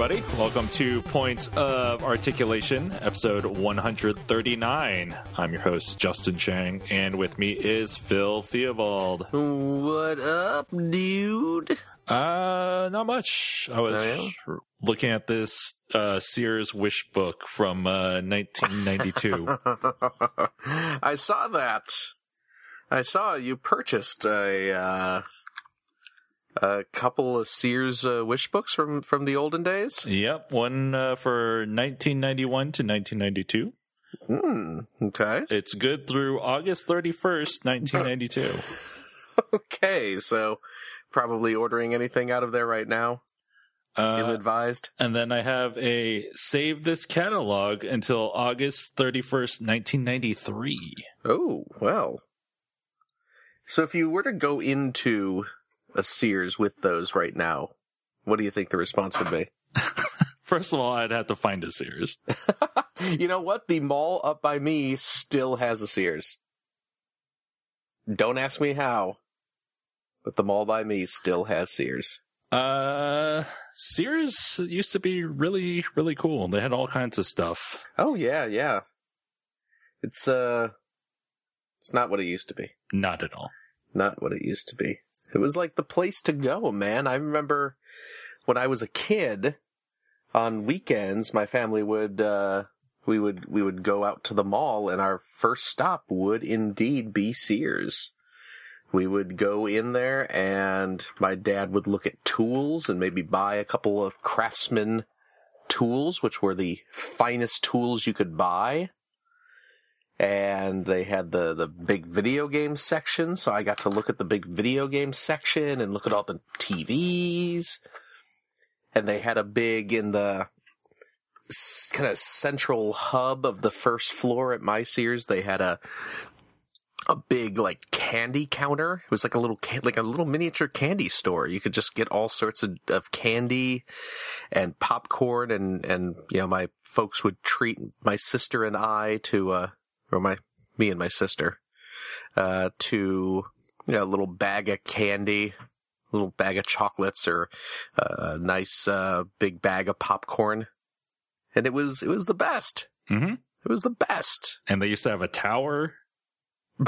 everybody. Welcome to Points of Articulation, episode 139. I'm your host, Justin Chang, and with me is Phil Theobald. What up, dude? Uh, not much. I was Oh, looking at this uh, Sears Wish book from uh, 1992. I saw that. I saw you purchased a uh, a couple of Sears uh, wish books from from the olden days. yep, one uh, for 1991 to 1992. Hmm. Okay. It's good through August 31st, 1992. Okay. So probably ordering anything out of there right now. Ill Uh, advised. and then I have a save this catalog until August 31st, 1993. Oh well. So if you were to go into a Sears with those right now, what do you think the response would be? First of all, I'd have to find a Sears. you know what? The mall up by me still has a Sears. Don't ask me how, but the mall by me still has Sears. Uh, Sears used to be really, really cool. They had all kinds of stuff. Oh yeah, yeah. It's uh it's not what it used to be. Not at all. Not what it used to be. It was like the place to go, man. I remember when I was a kid on weekends my family would uh we would we would go out to the mall and our first stop would indeed be Sears. We would go in there and my dad would look at tools and maybe buy a couple of craftsman tools, which were the finest tools you could buy. And they had the, the big video game section, so I got to look at the big video game section and look at all the TVs. And they had a big in the kind of central hub of the first floor at my Sears. They had a a big like candy counter. It was like a little like a little miniature candy store. You could just get all sorts of, of candy and popcorn and and you know my folks would treat my sister and I to uh or my me and my sister uh to you know a little bag of candy, a little bag of chocolates or uh, a nice uh big bag of popcorn. And it was it was the best. Mm-hmm. It was the best. And they used to have a tower.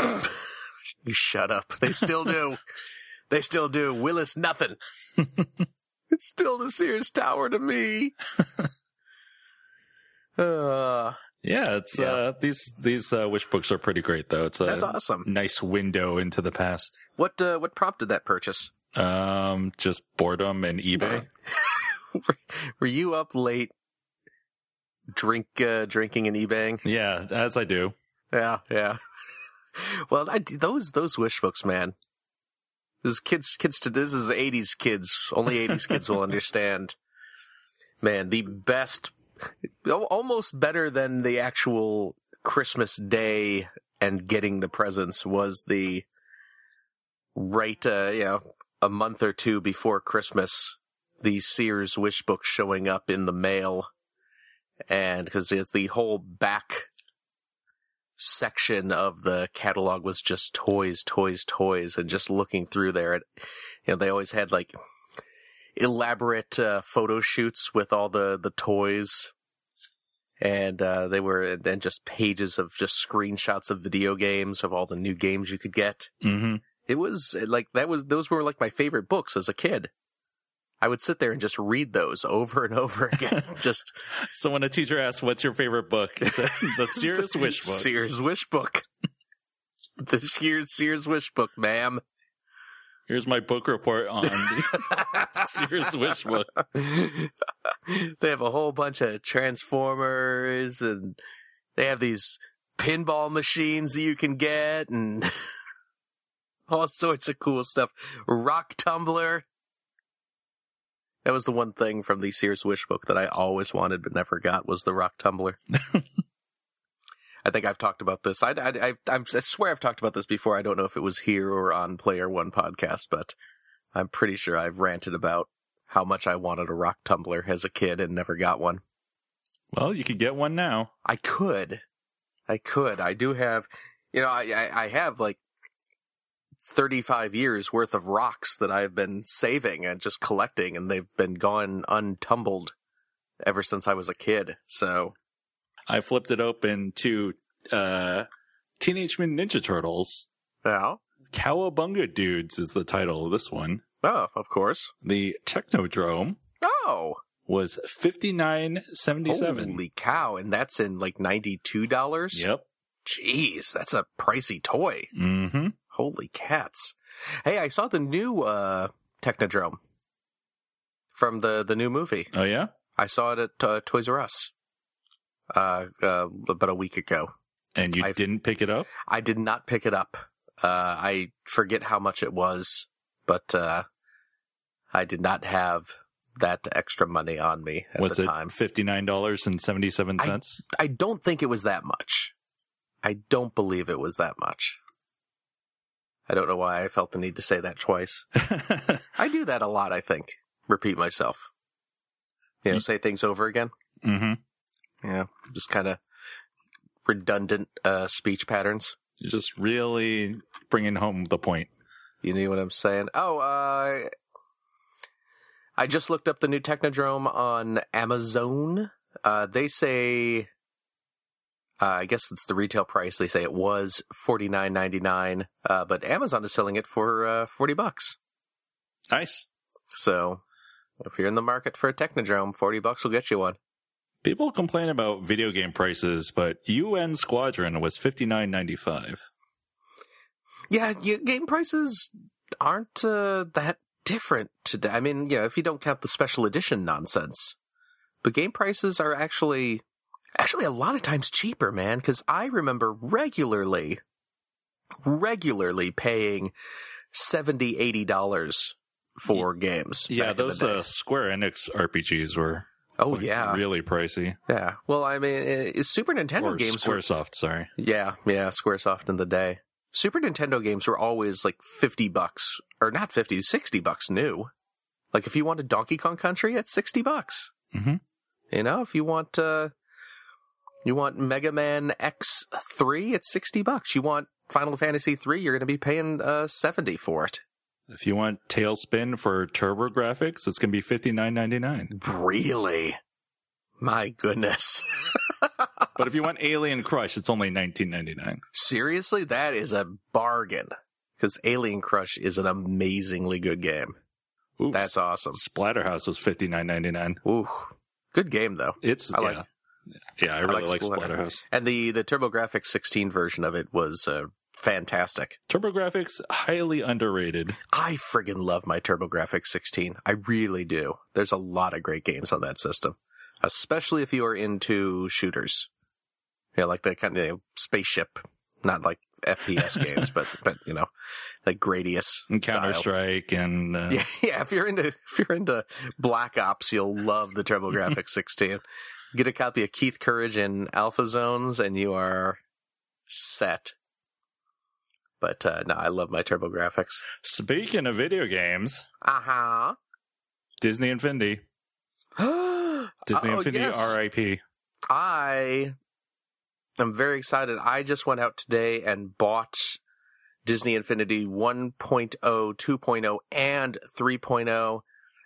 You shut up. They still do. they still do. Willis, nothing. it's still the Sears Tower to me. uh, Yeah, it's Yeah. uh these these uh, wish books are pretty great though. It's a that's awesome. nice window into the past. What uh, what prompted that purchase? Um, just boredom and eBay. Were you up late, drink uh, drinking and eBaying? yeah, as I do. Yeah, yeah. well, I, those those wish books, man. This is kids, kids to this is '80s kids. Only '80s kids will understand. Man, the best, almost better than the actual Christmas Day and getting the presents was the right, uh, you know, a month or two before Christmas. These Sears wish books showing up in the mail, and because the whole back section of the catalog was just toys, toys, toys, and just looking through there, it, you know, they always had like elaborate uh, photo shoots with all the the toys, and uh, they were and just pages of just screenshots of video games of all the new games you could get. Mm-hmm. It was like that was those were like my favorite books as a kid. I would sit there and just read those over and over again. just So when a teacher asks, "What's your favorite book?" The Sears Wish book. Sears Wish Book. the Sears Sears Wish Book, ma'am. Here's my book report on the Sears Wish book. they have a whole bunch of Transformers and they have these pinball machines that you can get and all sorts of cool stuff. Rock tumbler. That was the one thing from the Sears Wish book that I always wanted but never got was the rock tumbler. I think I've talked about this. I, I, I, I swear I've talked about this before. I don't know if it was here or on Player One podcast, but I'm pretty sure I've ranted about how much I wanted a rock tumbler as a kid and never got one. Well, you could get one now. I could. I could. I do have, you know, I, I, I have like 35 years worth of rocks that I've been saving and just collecting and they've been gone untumbled ever since I was a kid. So I flipped it open to uh, Teenage Mutant Ninja Turtles. yeah. Cowabunga Dudes is the title of this one. Oh, of course. The Technodrome Oh, was fifty nine seventy seven. holy cow! And that's in like ninety two dollars. Yep. Jeez, that's a pricey toy. Mm-hmm. Holy cats! Hey, I saw the new uh, Technodrome from the the new movie. Oh yeah. I saw it at uh, Toys R Us uh, uh, about a week ago. And you I've- didn't pick it up? I did not pick it up. Uh, I forget how much it was, but uh, I did not have that extra money on me at was the it time. fifty nine dollars and seventy seven cents? I don't think it was that much. I don't believe it was that much. I don't know why I felt the need to say that twice. I do that a lot, I think. Repeat myself. You know, say things over again. mm-hmm. Yeah. Just kind of redundant uh, speech patterns. You're just really bringing home the point. You know what I'm saying? Oh, uh, I just looked up the new Technodrome on Amazon. Uh, they say, uh, I guess it's the retail price. They say it was forty nine ninety nine, uh, but Amazon is selling it for uh, forty bucks. Nice. So, if you're in the market for a Technodrome, forty bucks will get you one. People complain about video game prices, but UN Squadron was fifty nine ninety five. Yeah, game prices aren't uh, that different today. I mean, yeah, if you don't count the special edition nonsense, but game prices are actually actually a lot of times cheaper, man. Because I remember regularly, regularly paying 70 80 dollars for games. Yeah, back in the those uh, Square Enix RPGs were oh like, yeah, really pricey. yeah. Well, I mean, uh, Super Nintendo Or games were SquareSoft, sorry. Yeah, yeah, SquareSoft in the day. Super Nintendo games were always like 50 bucks, or not 50, 60 bucks new. Like if you wanted Donkey Kong Country, it's 60 bucks. Mhm. You know, if you want, uh, you want Mega Man X3, it's 60 bucks. You want Final Fantasy 3, you're going to be paying, uh, 70 for it. If you want TaleSpin for TurboGrafx, it's going to be fifty nine ninety nine. Really? My goodness. But if you want Alien Crush, it's only nineteen ninety nine. Seriously, that is a bargain. Because Alien Crush is an amazingly good game. That's awesome. Splatterhouse was fifty nine ninety nine. Ooh, good game though. It's I like- yeah, yeah. I really like, Splatterhouse. Splatterhouse. And the the TurboGrafx 16 version of it was uh, fantastic. TurboGrafx highly underrated. I friggin' love my TurboGrafx 16. I really do. There's a lot of great games on that system, especially if you are into shooters. Yeah, like the kind of you know, spaceship, not like FPS games, but but you know, like Gradius And. Counter Strike and uh, Yeah, yeah. If you're into if you're into Black Ops, you'll love the TurboGrafx 16. Get a copy of Keith Courage in Alpha Zones, and you are set. But uh, no, I love my TurboGrafx. Speaking of video games, uh huh. Disney Infinity. Disney Oh, Infinity yes. RIP. I am very excited. I just went out today and bought Disney Infinity 1.0, 2.0, and 3.0.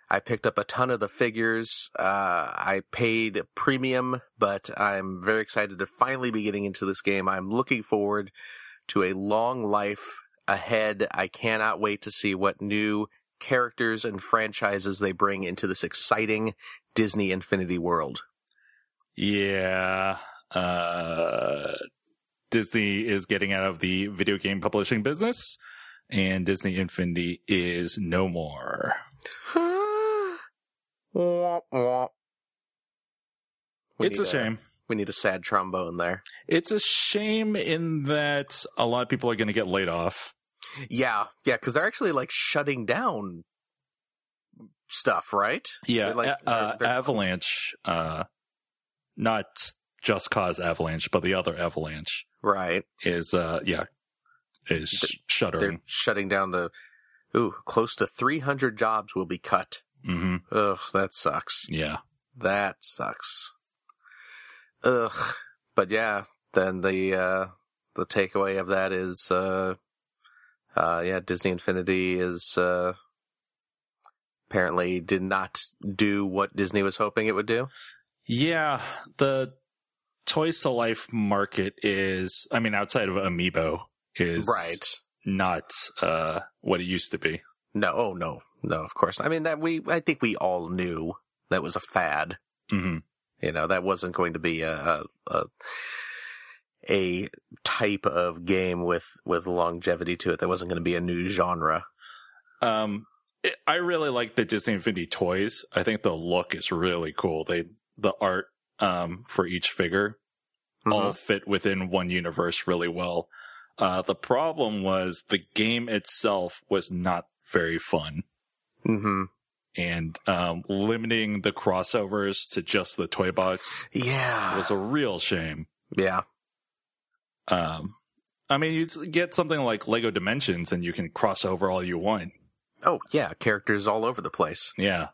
I picked up a ton of the figures. Uh, I paid premium, but I'm very excited to finally be getting into this game. I'm looking forward to a long life ahead. I cannot wait to see what new characters and franchises they bring into this exciting Disney Infinity world. Yeah. Uh, Disney is getting out of the video game publishing business, and Disney Infinity is no more. Womp womp. We it's a shame. We need a sad trombone there. It's a shame in that a lot of people are going to get laid off. Yeah, yeah, because they're actually like shutting down stuff, right? Yeah, They're like- uh, they're- they're- Avalanche, uh, not Just Cause Avalanche, but the other Avalanche Right. is, uh, yeah, is sh- They're shuttering. shutting down the. Ooh, close to 300 jobs will be cut. hmm Ugh, that sucks. Yeah. That sucks. Ugh. But yeah, then the uh the takeaway of that is uh uh yeah, Disney Infinity is uh apparently did not do what Disney was hoping it would do. Yeah, the Toys to Life market is, I mean, outside of Amiibo, is Right. not uh, what it used to be. No, oh no, no, of course. I mean that we, I think we all knew that was a fad. hmm You know, that wasn't going to be a, a, a, type of game with, with longevity to it. That wasn't going to be a new genre. Um, it, I really like the Disney Infinity toys. I think the look is really cool. They the art um, for each figure all Mhm. fit within one universe really well. Uh, the problem was the game itself was not very fun, Mhm. And um, limiting the crossovers to just the toy box Yeah. was a real shame. yeah. Um, I mean, you get something like Lego Dimensions, and you can cross over all you want. Oh yeah. Characters all over the place. Yeah.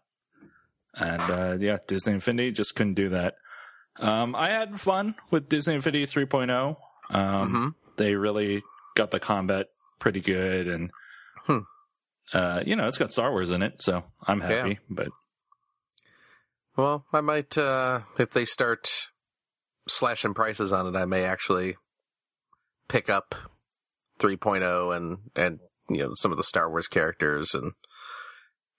And uh, yeah, Disney Infinity just couldn't do that. Um, I had fun with Disney Infinity 3.0. Um, Mhm. They really got the combat pretty good, and. Uh, you know, it's got Star Wars in it, so I'm happy. But Well, I might, uh, if they start slashing prices on it, I may actually pick up 3.0 and, and, you know, some of the Star Wars characters and a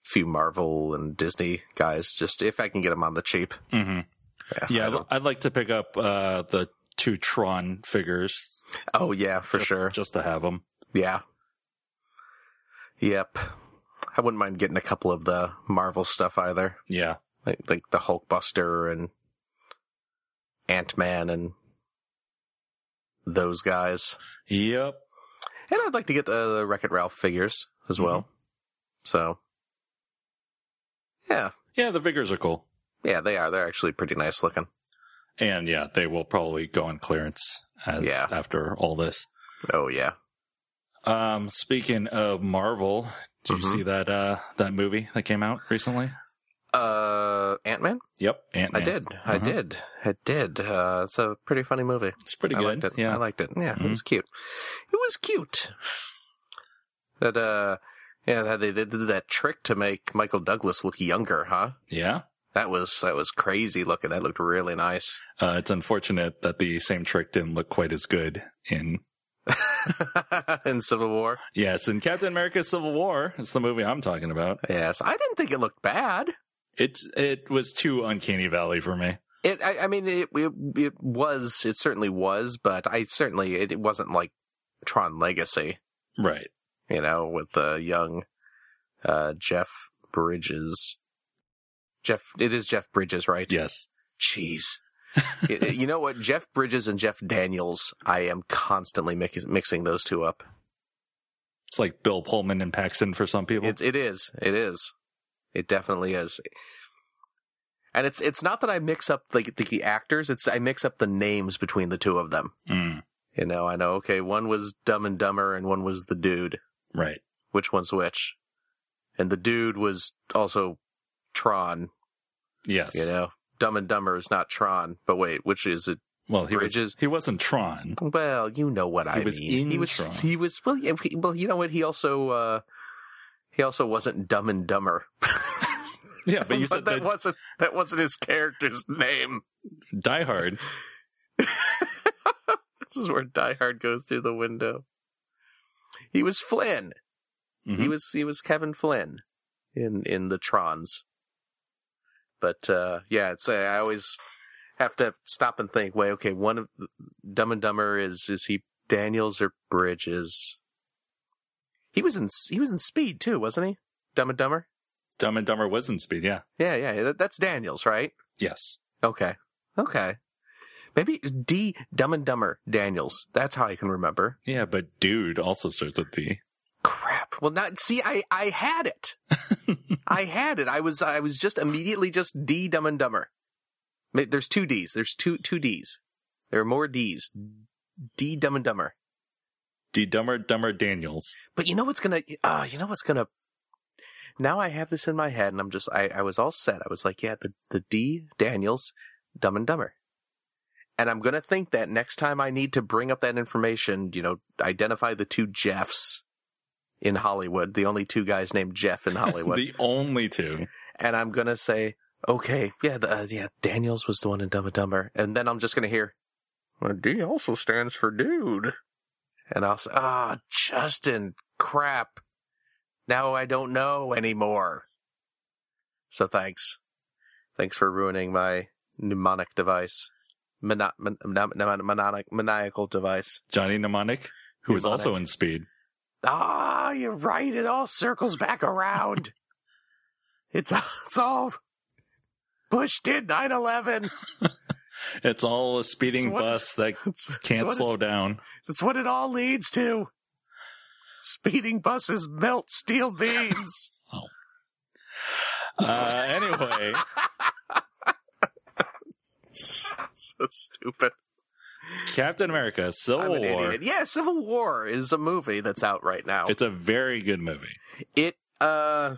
few Marvel and Disney guys, just if I can get them on the cheap. mhm. Yeah. yeah, I I'd, I'd like to pick up uh, the two Tron figures oh yeah, for just, sure. just to have them. Yeah. Yep. I wouldn't mind getting a couple of the Marvel stuff either. Yeah, Like, like the Hulkbuster and Ant-Man and those guys. yep. And I'd like to get uh, the Wreck-It Ralph figures as well. So, yeah, Yeah, the figures are cool, yeah, they are. They're actually pretty nice looking. and yeah, they will probably go on clearance as Yeah. after all this. Oh yeah, Um, speaking of Marvel, did you Mhm. see that uh that movie that came out recently? uh, Ant-Man. Yep, Ant Man. I did, I Uh-huh. did, I did. Uh, it's a pretty funny movie. It's pretty I good. liked it. Yeah, I liked it. Yeah, Mhm. it was cute. It was cute. That uh, yeah, that they did that trick to make Michael Douglas look younger, huh? yeah. That was that was crazy looking. That looked really nice. Uh, it's unfortunate that the same trick didn't look quite as good in in Civil War. yes in Captain America: Civil War. It's the movie I'm talking about. Yes, I didn't think it looked bad. It's it was too uncanny valley for me. It, I, I mean, it, it, it was, it certainly was, but I certainly, it, it wasn't like Tron Legacy, Right. you know, with the young, uh, Jeff Bridges. Jeff, it is Jeff Bridges, right? Yes. Jeez. You know what? Jeff Bridges and Jeff Daniels, I am constantly mix, mixing those two up. It's like Bill Pullman and Paxton for some people. It, it is. It is. It definitely is. And it's it's not that I mix up the, the actors. It's I mix up the names between the two of them. Mm, You know, I know. Okay, one was Dumb and Dumber, and one was the Dude. right. Which one's which? And the Dude was also Tron. Yes. You know, Dumb and Dumber is not Tron. But wait, which is it? Well, he was he wasn't Tron. Well, you know what I was mean. in he was. Tron. He was. Well, yeah, well, you know what? He also. uh He also wasn't Dumb and Dumber. Yeah, but you said that that wasn't that wasn't his character's name. Die Hard. This is where Die Hard goes through the window. He was Flynn. He Mhm. was he was Kevin Flynn in in the Trons. But uh yeah, it's uh, I always have to stop and think. Wait, okay, one of Dumb and Dumber is is he Daniels or Bridges? He was in he was in Speed too, wasn't he? Dumb and Dumber. Dumb and Dumber was in Speed. Yeah. Yeah, yeah, that, that's Daniels, right? Yes. Okay. Okay. Maybe D Dumb and Dumber Daniels. That's how I can remember. Yeah, but dude also starts with D. Well, not see. I I had it. I had it. I was I was just immediately just D Dumb and Dumber. There's two D's. There's two two D's. There are more D's. D Dumb and Dumber. D Dumber Dumber Daniels. But you know what's gonna? Uh, you know what's gonna? Now I have this in my head, and I'm just I I was all set. I was like, yeah, the the D Daniels, Dumb and Dumber. And I'm gonna think that next time I need to bring up that information, you know, identify the two Jeffs in Hollywood, the only two guys named Jeff in Hollywood, the only two. and I'm gonna say, Okay, yeah, the, uh, yeah. Daniels was the one in Dumb and Dumber, and then I'm just gonna hear, well, D also stands for dude, and I'll say, ah, Justin, crap. Now I don't know anymore. So thanks, thanks for ruining my mnemonic device, Mona- mon- mon- mon- mnemonic maniacal device. Johnny Mnemonic, who was also in Speed. Ah, you're right. It all circles back around. it's it's all Bush did 9/11. It's all a speeding what- bus that It's, it's can't what it- slow down. That's what it all leads to. Speeding buses melt steel beams. Uh, anyway, so stupid. Captain America: Civil War. idiot. Yeah, Civil War is a movie that's out right now. It's a very good movie. it uh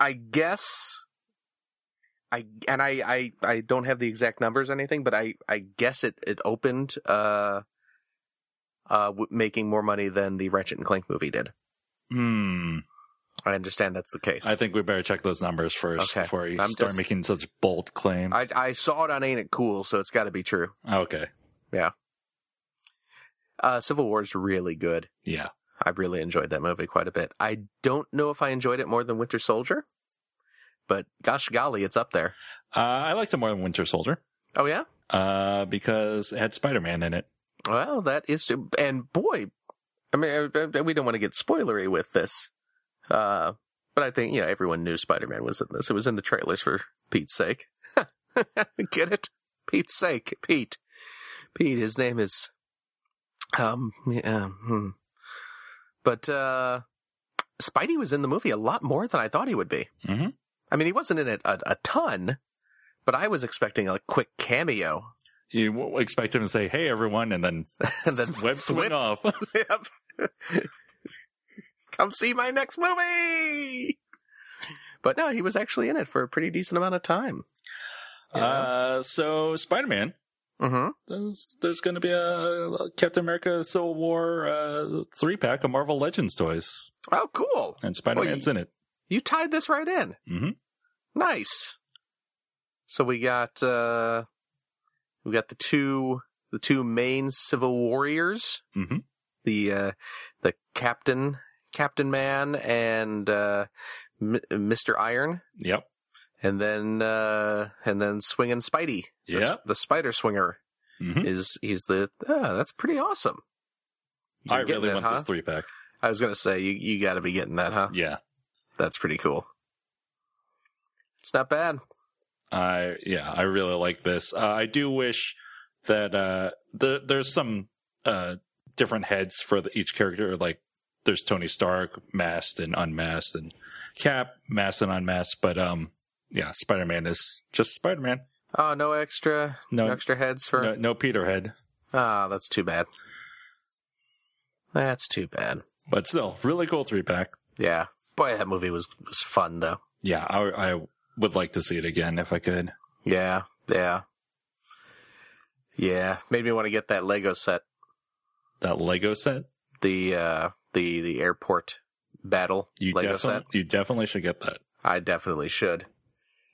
i guess i and I, I i don't have the exact numbers or anything but i i guess it it opened uh uh w- making more money than the ratchet and clank movie did Hmm. i understand that's the case I think we better check those numbers first Okay. before you I'm start just- making such bold claims. I, I saw it on ain't it cool so it's got to be true okay. Uh civil war is really good Yeah. i really enjoyed that movie quite a bit i don't know if i enjoyed it more than winter soldier but gosh golly it's up there Uh, I liked it more than Winter Soldier oh yeah uh, because it had Spider Man in it. Well, that is, and boy, I mean, uh, uh, we don't want to get spoilery with this, uh, but I think you know everyone knew Spider Man was in this. It was in the trailers for Pete's sake. get it? Pete's sake, Pete. Pete. His name is, um, yeah, hmm. but uh, Spidey was in the movie a lot more than I thought he would be. Mhm. I mean, he wasn't in it a, a ton, but I was expecting a quick cameo. You expect him to say, "Hey, everyone," and then And then web swing off. yep. Come see my next movie. But no, he was actually in it for a pretty decent amount of time. Uh, so Spider Man. Mm-hmm. There's, there's going to be a Captain America Civil War uh, three pack of Marvel Legends toys, Oh, cool. and Spider Man's in it. You tied this right in. Mhm. Nice. So we got uh we got the two the two main civil warriors. Mhm. The uh the captain Captain Man and uh M- Mr. Iron Yep. And then uh and then swinging Spidey. Yeah. the spider swinger hmm is he's the ah, that's pretty awesome. I You're getting really want huh? this three pack. I was gonna say you you got to be getting that, huh? Yeah. That's pretty cool. It's not bad. I yeah, I really like this. Uh, I do wish that uh, the there's some uh, different heads for the, each character. Like there's Tony Stark masked and unmasked, and Cap masked and unmasked. But um, yeah, Spider Man is just Spider Man. Oh, no extra, no, No, extra heads for. no, no Peter head, Ah, that's too bad. That's too bad. but still really cool three pack. Yeah, boy, that movie was was fun though. Yeah, I, I would like to see it again if I could. Yeah, yeah, yeah. Made me want to get that Lego set. That Lego set, The uh, the the airport battle you Lego set. you definitely should get that. I definitely should.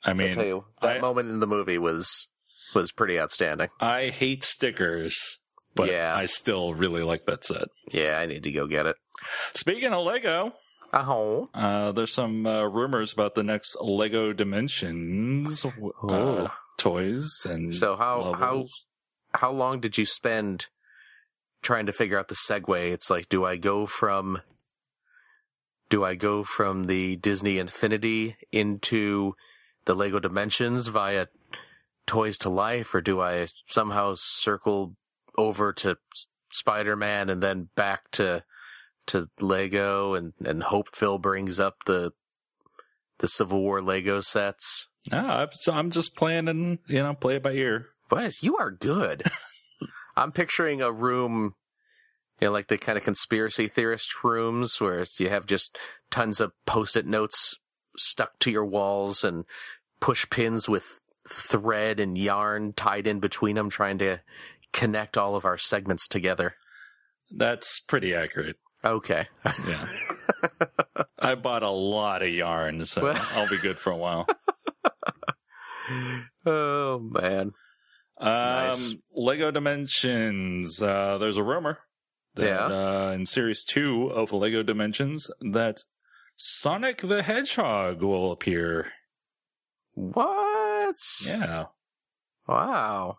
I I'll mean, tell you that I- moment in the movie was was pretty outstanding. I hate stickers, but Yeah. I still really like that set. Yeah, I need to go get it. Speaking of Lego, Oh, uh, there's some uh, rumors about the next Lego Dimensions uh, toys and So how- levels. how long did you spend trying to figure out the segue? It's like, do I go from do I go from the Disney Infinity into the Lego Dimensions via Toys to Life, or do I somehow circle over to Spider Man and then back to to Lego and and hope Phil brings up the the Civil War Lego sets? No, I'm- so I'm just playing and you know play it by ear. Wes, you are good. I'm picturing a room, you know, like the kind of conspiracy theorist rooms where you have just tons of post-it notes stuck to your walls and push pins with thread and yarn tied in between them, trying to connect all of our segments together. That's pretty accurate. Okay. Yeah, I bought a lot of yarn, so Well- I'll be good for a while. oh man. Um, Nice. Lego Dimensions. Uh, there's a rumor that Yeah. uh, in Series 2 of Lego Dimensions that Sonic the Hedgehog will appear. What? Yeah. Wow.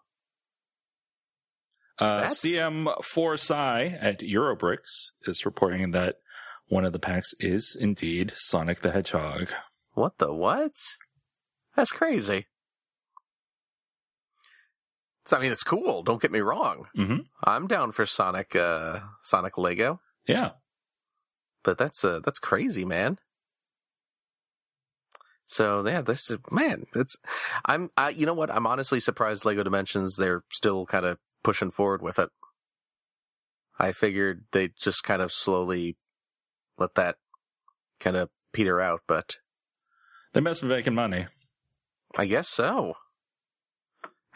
Uh, CM4 Sci at Eurobricks is reporting that one of the packs is indeed Sonic the Hedgehog. What the what? That's crazy. So, I mean, it's cool. Don't get me wrong. hmm I'm down for Sonic, uh, Sonic Lego, Yeah. but that's uh, that's crazy, man. So yeah, this is man. It's I'm I, you know what? I'm honestly surprised Lego Dimensions they're still kind of pushing forward with it. I figured they'd just kind of slowly let that kind of peter out, but They must be making money. I guess so.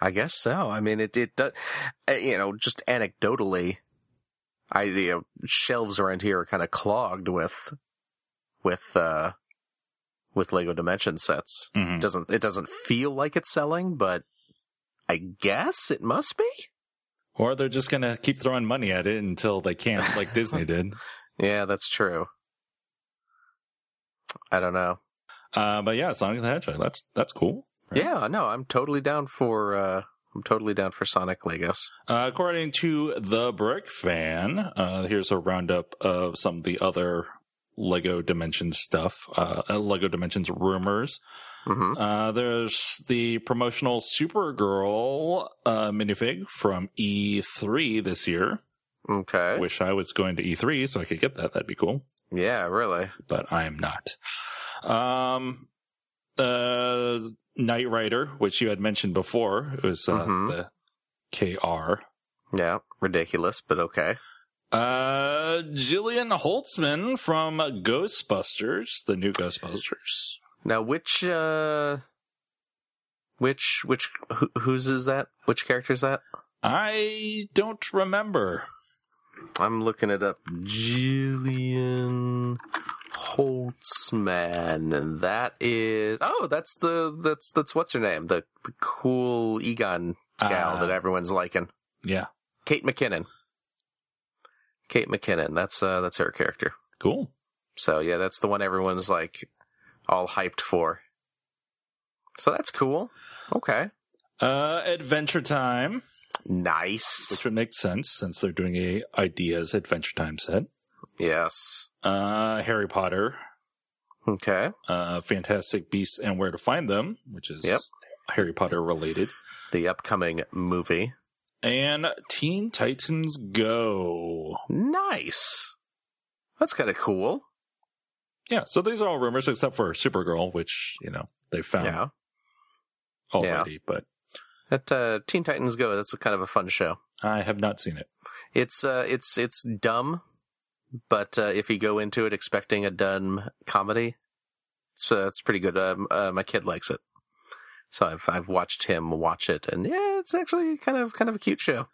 I guess so. I mean, it it does. uh, You know, just anecdotally, I the uh, shelves around here are kind of clogged with with uh with Lego Dimension sets. Mhm. It doesn't it doesn't feel like it's selling, but I guess it must be. Or they're just going to keep throwing money at it until they can't, like Disney did. Yeah, that's true. I don't know. Uh, but yeah, Sonic the Hedgehog. That's that's cool. Right. Yeah, no, I'm totally down for uh I'm totally down for Sonic Legos. Uh, according to the Brick Fan, uh, here's a roundup of some of the other Lego Dimensions stuff. Uh, uh, Lego Dimensions rumors. hmm Uh, there's the promotional Supergirl uh, minifig from E3 this year. Okay. Wish I was going to E3 so I could get that. That'd be cool. Yeah, really. but I am not. Um, uh, Knight Rider, which you had mentioned before, it was uh, Mhm. the KR. Yeah, ridiculous, but okay. Uh, Jillian Holtzman from Ghostbusters, the new Ghostbusters. Now, which uh, which which who, whose is that? Which character is that? I don't remember. I'm looking it up. Jillian Holtzman, and that is oh, that's the that's that's what's her name? The, the cool Egon gal Uh, that everyone's liking. Yeah, Kate McKinnon. Kate McKinnon. That's uh, that's her character. cool. So yeah, that's the one everyone's like all hyped for. So that's cool. Okay. Uh, Adventure Time, Nice. which would make sense since they're doing a Ideas Adventure Time set. Yes. Uh, Harry Potter, Okay. uh, Fantastic Beasts and Where to Find Them, which is Yep. Harry Potter related, The upcoming movie. And Teen Titans Go. Nice. That's kind of cool. Yeah, so these are all rumors except for Supergirl, which you know they found Yeah. already, but That uh, Teen Titans Go. That's a kind of a fun show. I have not seen it. It's uh, it's it's dumb, but uh, if you go into it expecting a dumb comedy, it's uh, it's pretty good. Um, uh, my kid likes it, so I've I've watched him watch it, and yeah, it's actually kind of kind of a cute show.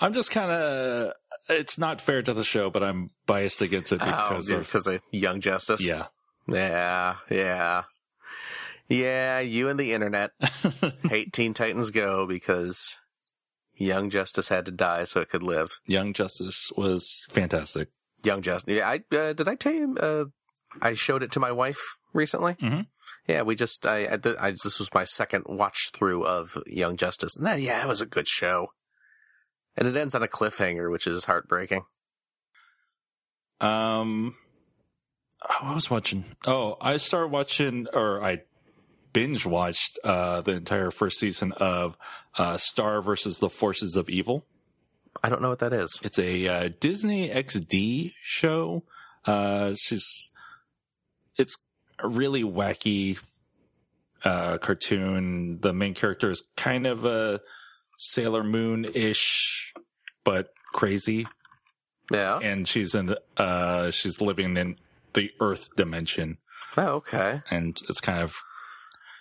I'm just kind of. It's not fair to the show, but I'm biased against it because oh, of because of Young Justice. yeah. yeah, yeah, yeah. You and the internet hate Teen Titans Go because Young Justice had to die so it could live. Young Justice was fantastic. Young Justice. Yeah, I uh, did I tell you? Uh, I showed it to my wife recently. Mhm. Yeah, we just I, I, I this was my second watch through of Young Justice, and that, yeah, it was a good show. And it ends on a cliffhanger, which is heartbreaking. Um, oh, I was watching. Oh, I started watching, or I binge watched uh, the entire first season of uh, Star versus the Forces of Evil. I don't know what that is. It's a uh, Disney XD show. Uh, it's just, it's really wacky uh, cartoon. The main character is kind of a Sailor Moon ish, but crazy. Yeah. And she's in, uh, she's living in the Earth dimension, Oh, okay. and it's kind of.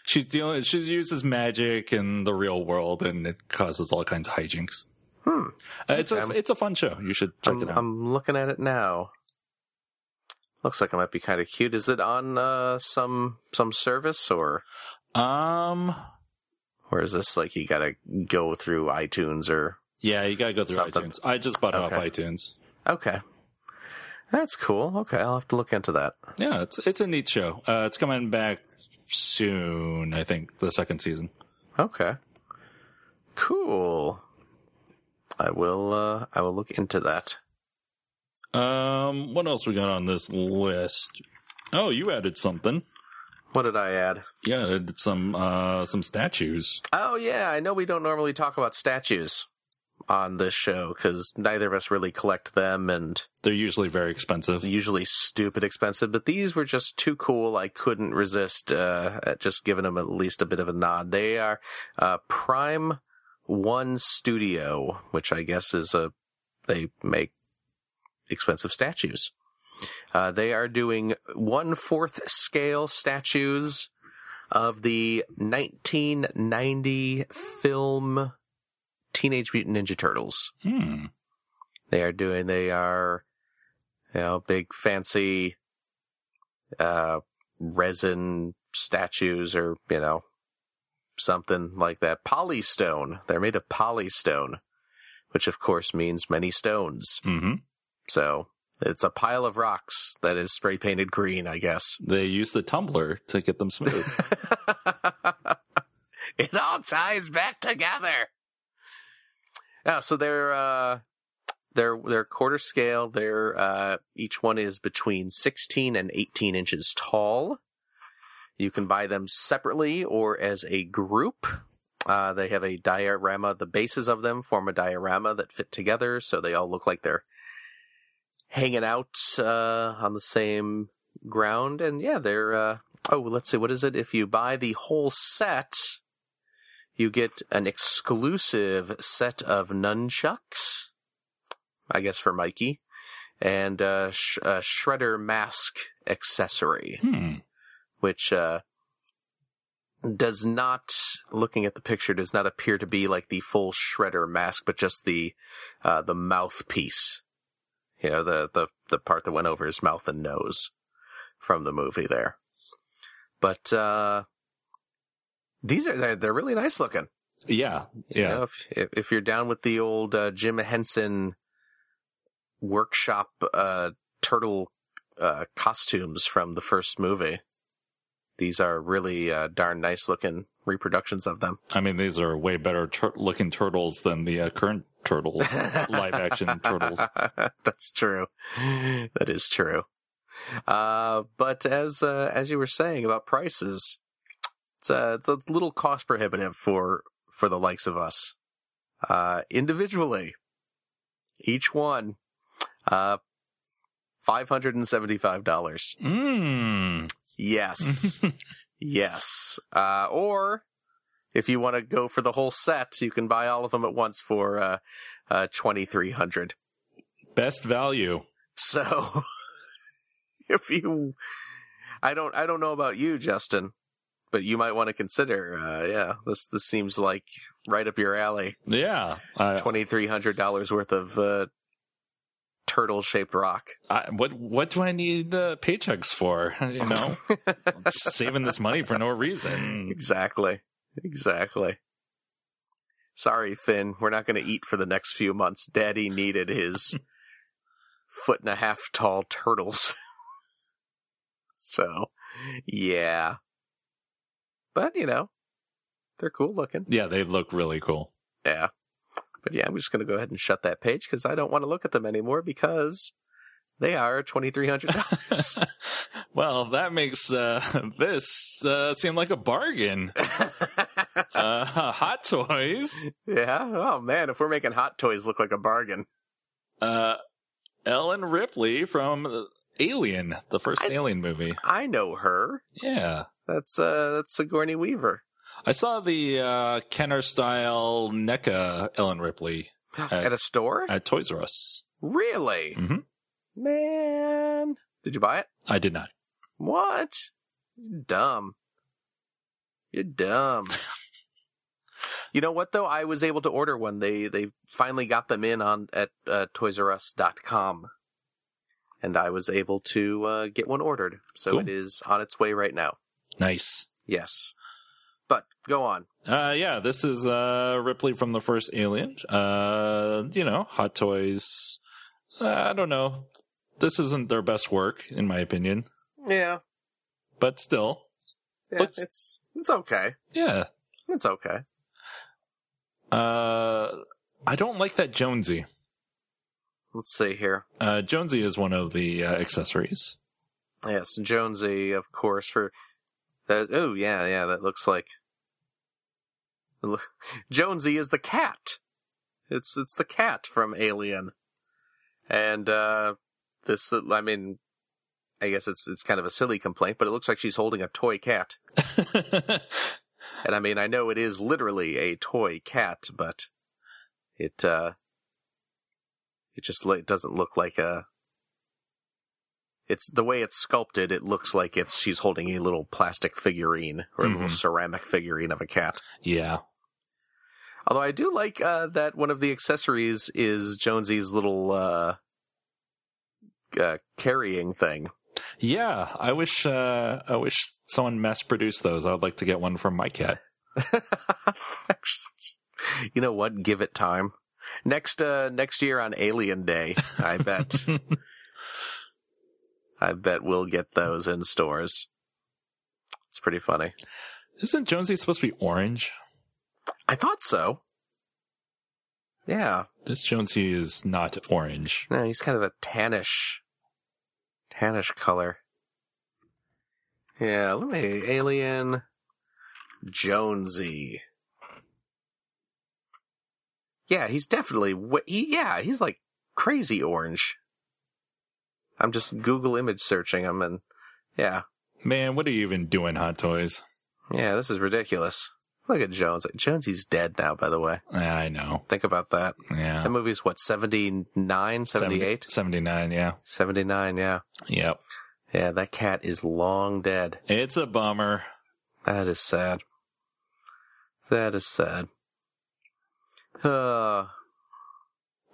She's dealing. She uses magic in the real world, and it causes all kinds of hijinks. Hmm. Uh, it's a it's a fun show. You should check I'm, it out. I'm looking at it now. Looks like it might be kind of cute. Is it on uh, some some service or Um, Or is this like you gotta go through iTunes or Yeah, you gotta go through Something. iTunes. I just bought it off iTunes. Okay. That's cool. Okay, I'll have to look into that. Yeah, it's it's a neat show. Uh, it's coming back soon. I think the second season. Okay. Cool. I will uh I will look into that. Um, what else we got on this list? Oh, you added something. What did I add? Yeah, I added some uh some statues. Oh yeah, I know we don't normally talk about statues on this show cuz neither of us really collect them and They're usually very expensive. usually stupid expensive, but these were just too cool. I couldn't resist uh, at just giving them at least a bit of a nod. They are uh, Prime One Studio, which I guess is a they make expensive statues. Uh, they are doing one fourth scale statues of the 1990 film Teenage Mutant Ninja Turtles. Hmm. they are doing they are you know big fancy uh resin statues or you know something like that. Polystone they're made of polystone which of course means many stones. Hmm so it's a pile of rocks that is spray painted green i guess They use the tumbler to get them smooth. it all ties back together. Yeah, so they're uh they're they're quarter scale. They're uh each one is between 16 and 18 inches tall. You can buy them separately or as a group. Uh, they have a diorama. The bases of them form a diorama that fit together, so they all look like they're hanging out uh, on the same ground. And yeah, they're. Uh, oh, let's see. What is it? If you buy the whole set, you get an exclusive set of nunchucks. I guess for Mikey, and uh, sh- a shredder mask accessory hmm. which uh, does not, looking at the picture, does not appear to be like the full shredder mask, but just the uh, the mouthpiece. You know, the, the the part that went over his mouth and nose from the movie there. But uh, these are they're, they're really nice looking. Yeah, You yeah. know, if, if if you're down with the old uh, Jim Henson workshop uh, turtle uh, costumes from the first movie, these are really uh, darn nice looking reproductions of them. I mean, these are way better tur- looking turtles than the uh, current turtles, live action turtles. That's true. That is true. Uh, but as uh, as you were saying about prices, it's a, it's a little cost prohibitive for for the likes of us. Uh, individually, each one, uh, five hundred and seventy five dollars. Mm. Yes, yes. Uh, or if you want to go for the whole set, you can buy all of them at once for uh, uh, twenty three hundred. Best value. So if you I don't I don't know about you, Justin, but you might want to consider uh yeah, this this seems like right up your alley. Yeah. Twenty three hundred dollars worth of uh turtle shaped rock. I, what what do I need uh, paychecks for? You know, saving this money for no reason. Exactly. Exactly. Sorry, Finn, we're not gonna eat for the next few months. Daddy needed his foot and a half tall turtles. so yeah. But you know, they're cool looking. Yeah, they look really cool. Yeah. But yeah, I'm just going to go ahead and shut that page because I don't want to look at them anymore because they are $2,300. well, that makes uh, this uh, seem like a bargain. Uh, Hot Toys. yeah. Oh man, if we're making hot toys look like a bargain. Uh, Ellen Ripley from Alien, the first I- Alien movie. I know her. Yeah. That's, uh, that's Sigourney Weaver. I saw the uh, Kenner style NECA Ellen Ripley At a store? at Toys R Us. Really? hmm Man. Did you buy it? I did not. What? You're dumb. You're dumb. you know what though? I was able to order one. They they finally got them in on at uh, ToysRUs.com, and I was able to uh, get one ordered. So Cool. it is on its way right now. Nice. Yes. But go on. Uh, yeah, this is uh, Ripley from the first Alien. Uh, you know, Hot Toys. Uh, I don't know. This isn't their best work, in my opinion, Yeah. but still, Yeah, Looks- it's it's okay. yeah. It's okay. Uh, I don't like that Jonesy. Let's see here. Uh, Jonesy is one of the uh, accessories. Yes, Jonesy, of course. For that. Oh yeah, yeah. That looks like Jonesy is the cat. It's it's the cat from Alien, and uh this. I mean, I guess it's it's kind of a silly complaint, but it looks like she's holding a toy cat. And I mean, I know it is literally a toy cat, but it uh it just li- doesn't look like a it's the way it's sculpted it looks like it's she's holding a little plastic figurine or a little Mhm. ceramic figurine of a cat. yeah. Although I do like uh that one of the accessories is Jonesy's little uh uh, carrying thing. Yeah, I wish uh, I wish someone mass produced those. I would like to get one from my cat. you know what? Give it time. Next uh next year on Alien Day, I bet I bet we'll get those in stores. It's pretty funny. Isn't Jonesy supposed to be orange? I thought so. Yeah. This Jonesy is not orange. No, he's kind of a tannish tannish color. Yeah, let me Alien Jonesy. Yeah, he's definitely he, yeah, he's like crazy orange. I'm just Google image searching him and yeah. Man, what are you even doing, Hot Toys? Yeah, this is ridiculous. Look at Jones. Jonesy's dead now, by the way. Yeah, I know. Think about that. Yeah. That movie's what, 79, 78? 79, yeah. 79, yeah. Yep. Yeah, that cat is long dead. It's a bummer. That is sad. That is sad. Uh,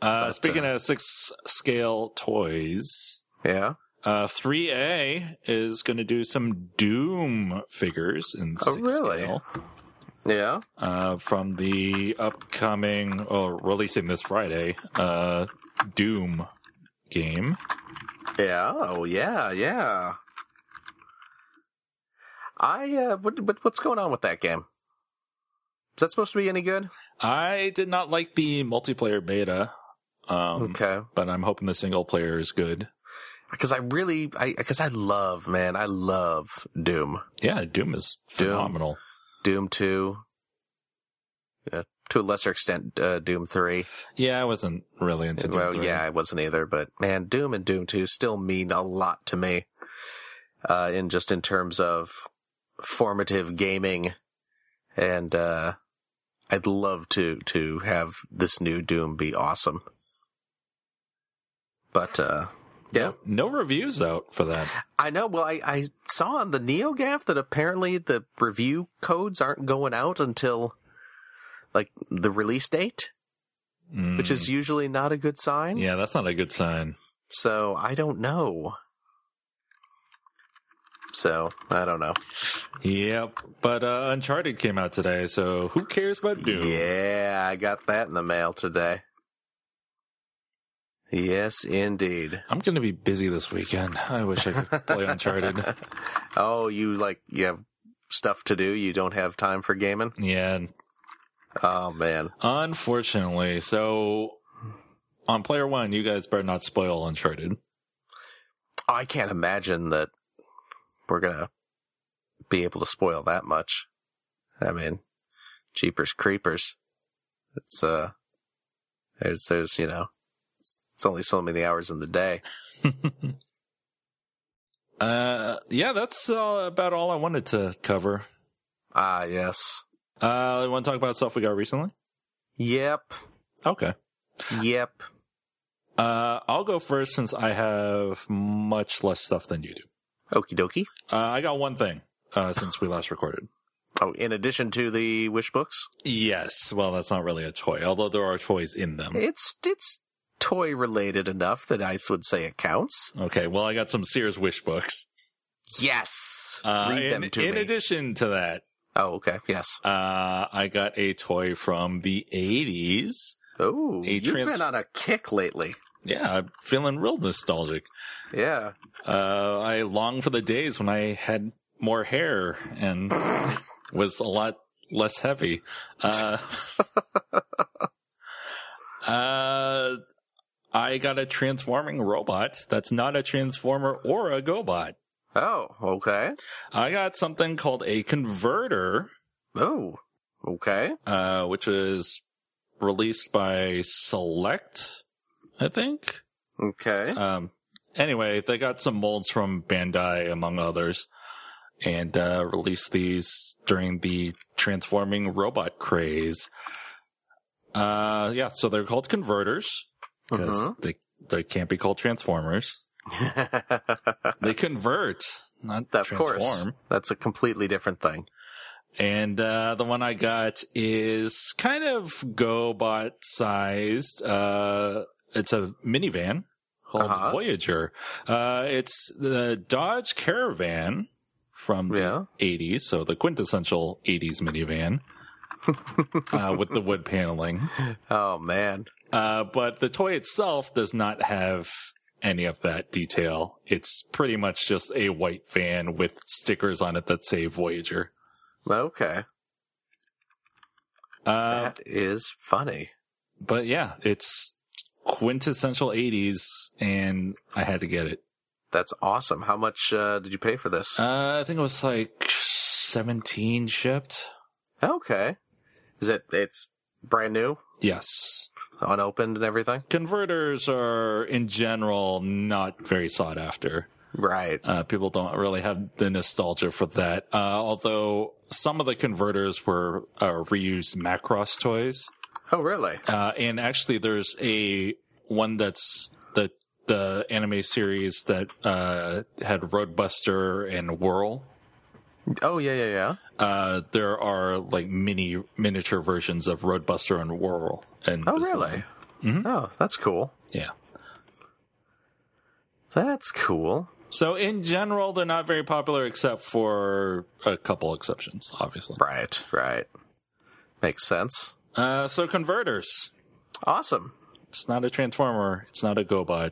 Uh, speaking uh, of six scale toys, yeah. uh, 3A is going to do some Doom figures in Oh, six really? scale. Yeah. Uh, from the upcoming, oh, releasing this Friday, uh, Doom game. Yeah. Oh, yeah. Yeah. I, uh, what, what, what's going on with that game? Is that supposed to be any good? I did not like the multiplayer beta, um, okay. but I'm hoping the single player is good. Because I really, I, because I love, man, I love Doom. Yeah, Doom is phenomenal. Doom 2. Yeah. To a lesser extent, uh, Doom 3. Yeah, I wasn't really into Doom well, 3. yeah, I wasn't either, but man, Doom and Doom 2 still mean a lot to me. Uh, in just in terms of formative gaming. And, uh, I'd love to, to have this new Doom be awesome. But, uh, yeah. No reviews out for that. I know. Well, I, I saw on the NeoGaf that apparently the review codes aren't going out until like the release date, which is usually not a good sign. Mm. Yeah, that's not a good sign. So I don't know. So I don't know. Yep. But uh, Uncharted came out today, so who cares about Doom? Yeah, I got that in the mail today. Yes, indeed. I'm going to be busy this weekend. I wish I could play Uncharted. oh, you like you have stuff to do. You don't have time for gaming. Yeah, Oh man. unfortunately. So on player one, you guys better not spoil Uncharted. I can't imagine that we're gonna be able to spoil that much. I mean, Jeepers Creepers. It's uh, there's there's you know, it's only so many hours in the day. uh, yeah, that's uh, about all I wanted to cover. Ah, yes. Uh, you want to talk about stuff we got recently? Yep. Okay. Yep. Uh, I'll go first since I have much less stuff than you do. Okie dokie. Uh, I got one thing uh, since we last recorded. Oh, in addition to the wish books, Yes. Well, that's not really a toy, although there are toys in them. it's it's toy related enough that I would say it counts. Okay. Well, I got some Sears wish books. Yes. Uh, Read in, them to in me. addition to that, Oh, okay. Yes. Uh, I got a toy from the 80s. Oh, A you've trans- been on a kick lately. Yeah, I'm feeling real nostalgic. Yeah. Uh, I long for the days when I had more hair and was a lot less heavy. Uh, uh, I got a transforming robot that's not a transformer or a GoBot. Oh, okay. I got something called a converter, Oh, okay. uh, which is released by Select, I think. Okay. Um, anyway, they got some molds from Bandai, among others, and uh, released these during the transforming robot craze. Uh, yeah, so they're called converters because Mhm. they they can't be called transformers. They convert, not course. transform. That's a completely different thing. And uh, the one I got is kind of GoBot sized. Uh, it's a minivan called Uh-huh. Voyager. Uh, it's the Dodge Caravan from the 80s, so the quintessential 80s minivan uh, with the wood paneling. Oh man. Uh, but the toy itself does not have any of that detail. It's pretty much just a white van with stickers on it that say Voyager. Okay. Uh, that is funny. but yeah, it's quintessential 80s, and I had to get it. That's awesome. How much uh, did you pay for this? Uh, I think it was like 17 shipped. okay. Is it? It's brand new, Yes. Unopened, and everything. Converters are, in general, not very sought after. Right. Uh, people don't really have the nostalgia for that. Uh, although some of the converters were uh, reused Macross toys. Oh, really? Uh, and actually, there's a one that's the the anime series that uh, had Roadbuster and Whirl. Oh, yeah, yeah, yeah. Uh, there are like mini miniature versions of Roadbuster and Whirl. And Oh, really? Mhm. Oh, that's cool. Yeah. That's cool. So in general, they're not very popular, except for a couple exceptions, obviously. Right, right. Makes sense. Uh, so converters. Awesome. It's not a transformer. It's not a GoBot.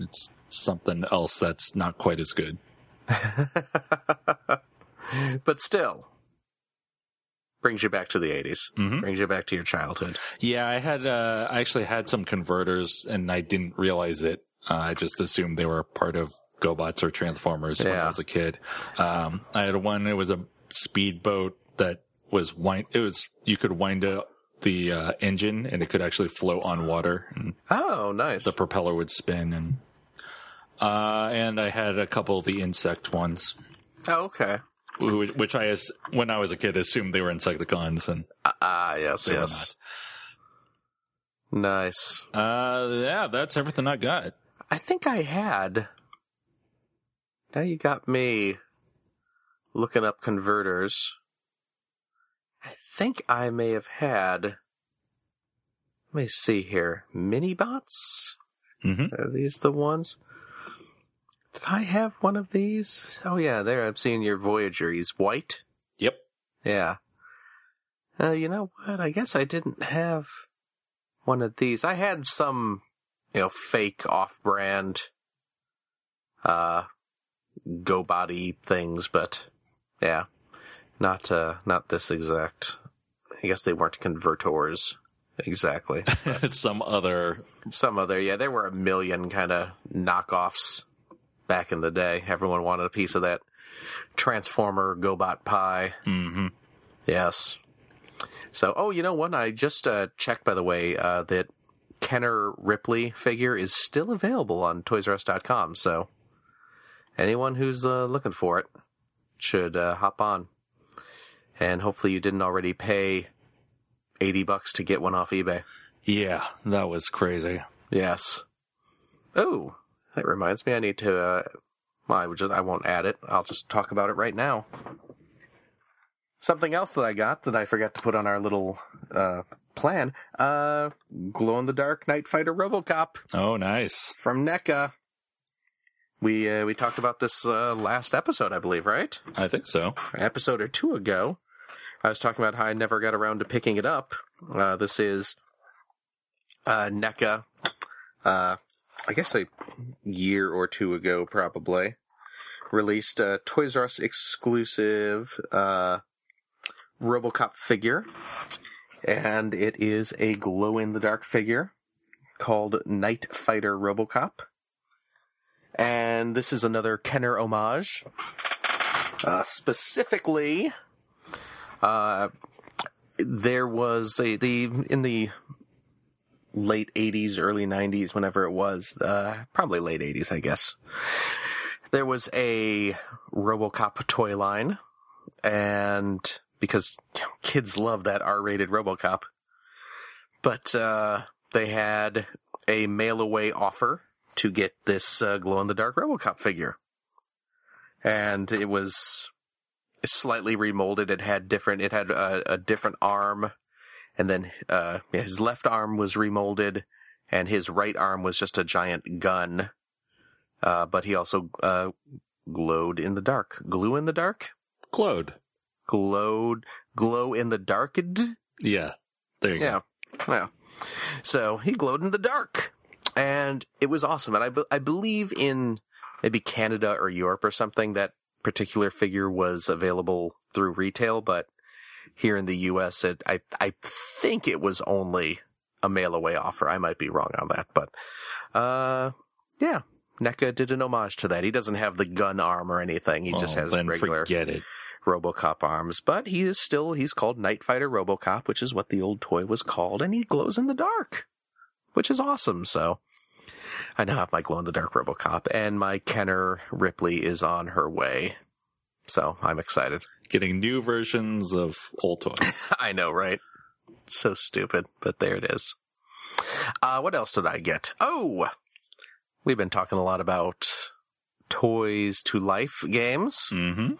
It's something else that's not quite as good. But still, brings you back to the 80s. Mhm. Brings you back to your childhood. Yeah, I had uh, I actually had some converters, and I didn't realize it. Uh, I just assumed they were part of GoBots or Transformers when I Yeah. was a kid. Um, I had one. It was a speedboat that was wind. It was you could wind up the uh, engine, and it could actually float on water, and Oh, nice. the propeller would spin. And uh, and I had a couple of the insect ones, oh, okay. Which, I when I was a kid assumed they were Insecticons, and Ah, yes, they yes. Nice. Uh, yeah, that's everything I got. I think I had. Now you got me looking up converters. I think I may have had. Let me see here. Mini bots? hmm Are these the ones? Did I have one of these? Oh yeah, there. I'm seeing your Voyager. He's white. Yep. Yeah. Uh, you know what? I guess I didn't have one of these. I had some, you know, fake off-brand, uh, go body things, but yeah, not uh, not this exact. I guess they weren't converters exactly. Some other some other, yeah, there were a million kind of knockoffs back in the day. Everyone wanted a piece of that Transformer GoBot pie. hmm Yes. So, oh, you know what? I just uh, checked, by the way, uh, that Kenner Ripley figure is still available on ToysRUs.com. So, anyone who's uh, looking for it should uh, hop on. And hopefully, you didn't already pay eighty bucks to get one off eBay. Yeah, that was crazy. Yes. Oh, that reminds me. I need to. Uh, well, I would just. I won't add it. I'll just talk about it right now. Something else that I got that I forgot to put on our little uh, plan. Uh, glow in the dark Night Fighter RoboCop Oh, nice. from NECA. We uh, we talked about this uh, last episode, I believe, right? I think so. An episode or two ago. I was talking about how I never got around to picking it up. Uh, this is uh, NECA. Uh, I guess a year or two ago, probably released a Toys R Us exclusive uh, RoboCop figure, and it is a glow in the dark figure called Night Fighter RoboCop. And this is another Kenner homage. Uh, specifically, uh, there was a the in the late 80s, early 90s, whenever it was, uh, probably late 80s, I guess. There was a RoboCop toy line, and because kids love that R-rated RoboCop, but uh, they had a mail away offer to get this uh, glow in the dark RoboCop figure, and it was slightly remolded. It had different. It had a, a different arm, and then uh, his left arm was remolded, and his right arm was just a giant gun. Uh, but he also uh, glowed in the dark. Glue in the dark. Glowed. Glowed. Glow in the darked. Yeah. There you go. Yeah. Yeah. So he glowed in the dark. And it was awesome. And I, be- I believe in maybe Canada or Europe or something that particular figure was available through retail, but here in the US, it, I, I think it was only a mail away offer. I might be wrong on that, but, uh, yeah. NECA did an homage to that. He doesn't have the gun arm or anything. He go. just Oh, has regular forget it. RoboCop arms, but he is still he's called Night Fighter RoboCop, which is what the old toy was called, and he glows in the dark, which is awesome. So I now have my glow in the dark RoboCop, and my Kenner Ripley is on her way. So I'm excited. Getting new versions of old toys. I know, right? So stupid, but there it is. Uh, what else did I get? Oh, we've been talking a lot about toys to life games. mm-hmm.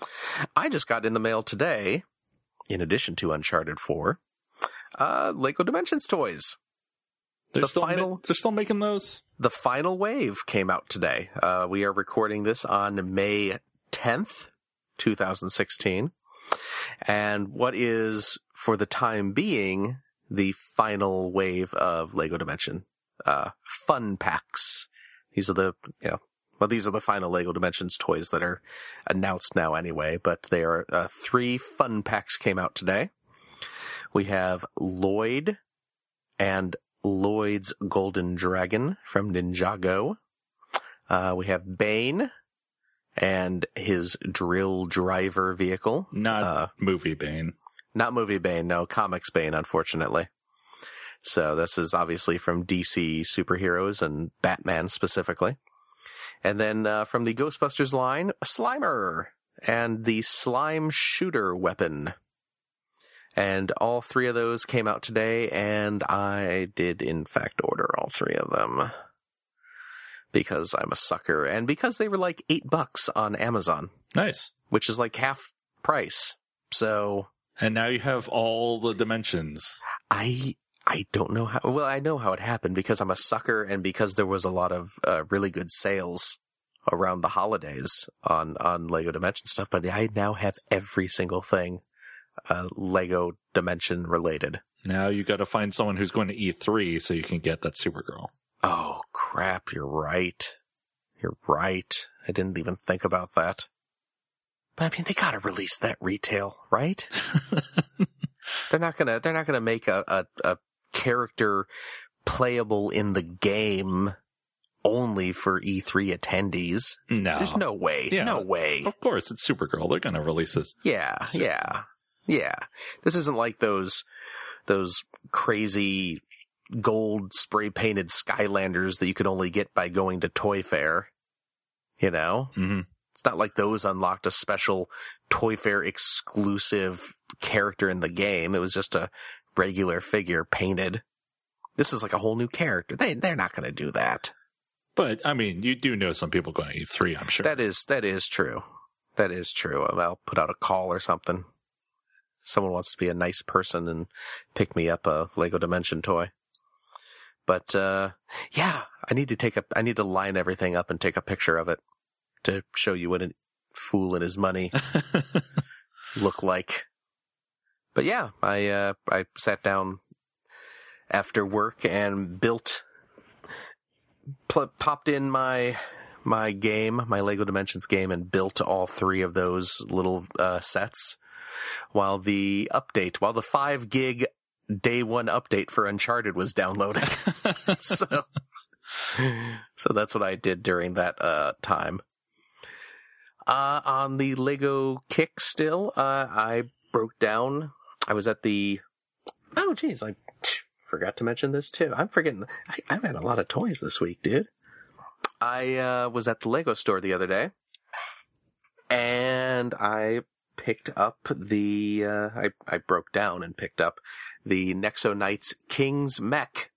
I just got in the mail today, in addition to Uncharted 4, uh, Lego Dimensions toys. They're The still ma- final- they're still making those. The final wave came out today. Uh, we are recording this on May 10th, 2016. And what is, for the time being, the final wave of Lego Dimension uh, fun packs. These are the, you know, well, these are the final Lego Dimensions toys that are announced now anyway, but they are, uh, three fun packs came out today. We have Lloyd and Lloyd's Golden Dragon from Ninjago. Uh, we have Bane and his drill driver vehicle. Not Uh, movie Bane. not movie Bane, no, comics Bane, unfortunately. So this is obviously from DC superheroes and Batman specifically. And then uh, from the Ghostbusters line, Slimer and the Slime Shooter weapon. And all three of those came out today, and I did in fact order all three of them. Because I'm a sucker, and because they were like eight bucks on Amazon, Nice. which is like half price. So And now you have all the dimensions. I I don't know how. Well, I know how it happened because I'm a sucker, and because there was a lot of uh, really good sales around the holidays on on Lego Dimension stuff. But I now have every single thing uh, Lego Dimension related. Now you got to find someone who's going to E3 so you can get that Supergirl. Oh crap! You're right. You're right. I didn't even think about that. But I mean, they gotta release that retail, right? they're not gonna. They're not gonna make a, a, a character playable in the game only for E3 attendees. No. There's no way. Yeah. No way. Of course, it's Supergirl. They're going to release this. Yeah, Super- yeah, yeah. This isn't like those those crazy gold spray painted Skylanders that you could only get by going to Toy Fair. You know, hmm it's not like those unlocked a special Toy Fair exclusive character in the game. It was just a regular figure painted. This is like a whole new character. They they're not going to do that. But, I mean, you do know some people going to E3, I'm sure. That is that is true. That is true. I'll put out a call or something. Someone wants to be a nice person and pick me up a Lego Dimension toy. But uh yeah, I need to take a I need to line everything up and take a picture of it to show you what a fool and his money look like. but yeah, I uh, I sat down after work and built, pl- popped in my my game, my Lego Dimensions game, and built all three of those little uh, sets. While the update, while the five gig day one update for Uncharted was downloaded, so so that's what I did during that uh, time. Uh, on the Lego kick still, uh, I broke down. I was at the, oh geez, I forgot to mention this too. I'm forgetting. I, I've had a lot of toys this week, dude. I, uh, was at the Lego store the other day and I picked up the, uh, I, I broke down and picked up the Nexo Knights King's Mech,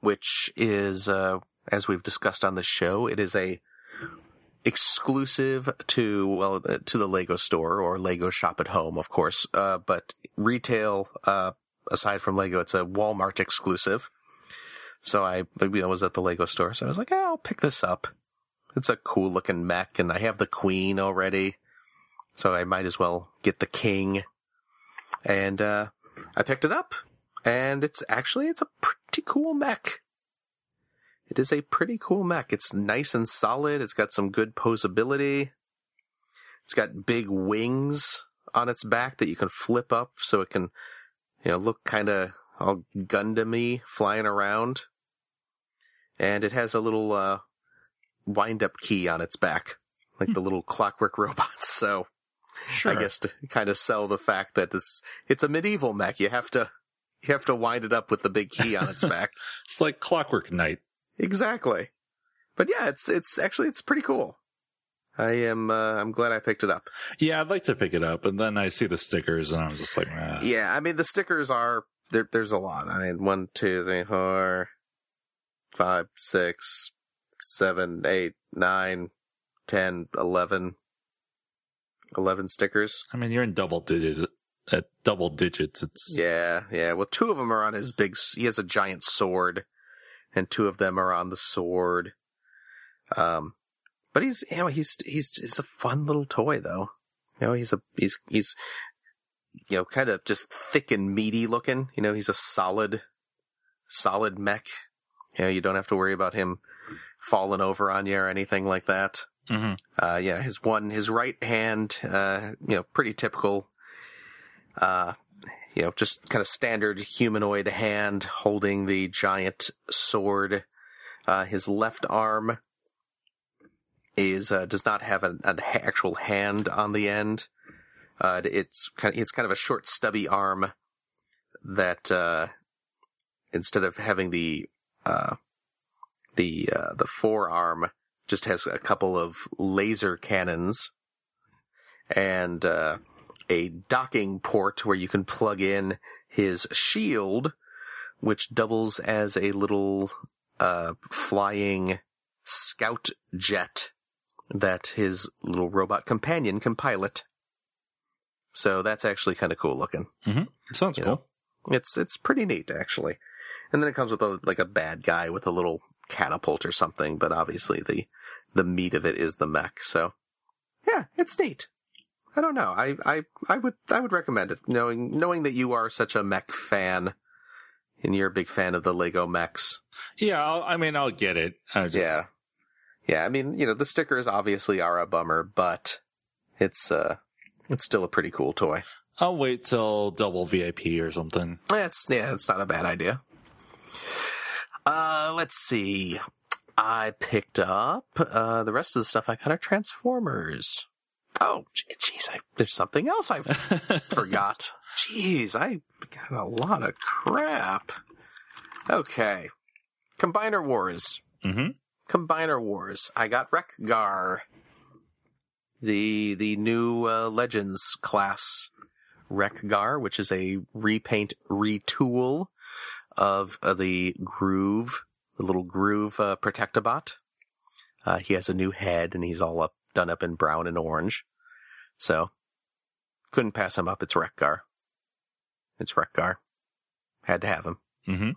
which is, uh, as we've discussed on the show, it is a exclusive to well uh, to the Lego store or Lego shop at home, of course. Uh, but retail, uh, aside from Lego, it's a Walmart exclusive. So I, I was at the Lego store, so I was like, I'll pick this up. It's a cool looking mech, and I have the Queen already, so I might as well get the King. And uh, I picked it up, and it's actually it's a pretty cool mech. It is a pretty cool mech. It's nice and solid. It's got some good posability. It's got big wings on its back that you can flip up so it can, you know, look kind of all Gundam-y flying around. And it has a little, uh, wind up key on its back, like the little clockwork robots. So Sure. I guess to kind of sell the fact that it's, it's a medieval mech. You have to, you have to wind it up with the big key on its back. it's like Clockwork Knight. Exactly. But yeah, it's it's actually it's pretty cool. I am uh, I'm glad I picked it up. Yeah, I'd like to pick it up, and then I see the stickers, and I was just like, nah. Yeah, I mean the stickers are there. There's a lot. I mean one, two, three, four, five, six, seven, eight, nine, ten, eleven. Eleven stickers. I mean, you're in double digits. At double digits, it's Yeah, yeah. Well, two of them are on his big. He has a giant sword, and two of them are on the sword. Um, but he's you know he's he's he's a fun little toy though. You know he's a he's he's you know kind of just thick and meaty looking. You know he's a solid solid mech. You know you don't have to worry about him falling over on you or anything like that. Mhm. Uh, yeah, his one, his right hand, uh, you know, pretty typical, uh, you know, just kind of standard humanoid hand holding the giant sword. Uh, his left arm is, uh, does not have an, an actual hand on the end. Uh, it's kind of, it's kind of a short stubby arm that, uh, instead of having the, uh, the, uh, the forearm, just has a couple of laser cannons and uh, a docking port where you can plug in his shield, which doubles as a little uh, flying scout jet that his little robot companion can pilot. So that's actually kind of cool looking. sounds You cool. know? It's it's pretty neat actually. And then it comes with a like a bad guy with a little catapult or something, but obviously the the meat of it is the mech. So yeah, it's neat. I don't know. I I I would I would recommend it. Knowing knowing that you are such a mech fan and you're a big fan of the Lego mechs. Yeah, I'll, I mean, I'll get it. I just, Yeah. Yeah, I mean, you know, the stickers obviously are a bummer, but it's uh it's still a pretty cool toy. I'll wait till double VIP or something. That's yeah, it's not a bad idea. Uh, let's see. I picked up uh the rest of the stuff I got at Transformers. Oh, jeez, there's something else I forgot. Jeez, I got a lot of crap. Okay, Combiner Wars. hmm Combiner Wars. I got Wreck-Gar, the the new uh, Legends class Wreck-Gar, which is a repaint retool of uh, the Groove, the little Groove uh, Protectobot. Uh, he has a new head, and he's all up done up in brown and orange. So couldn't pass him up. It's Wreck-Gar. It's Wreck-Gar. Had to have him. hmm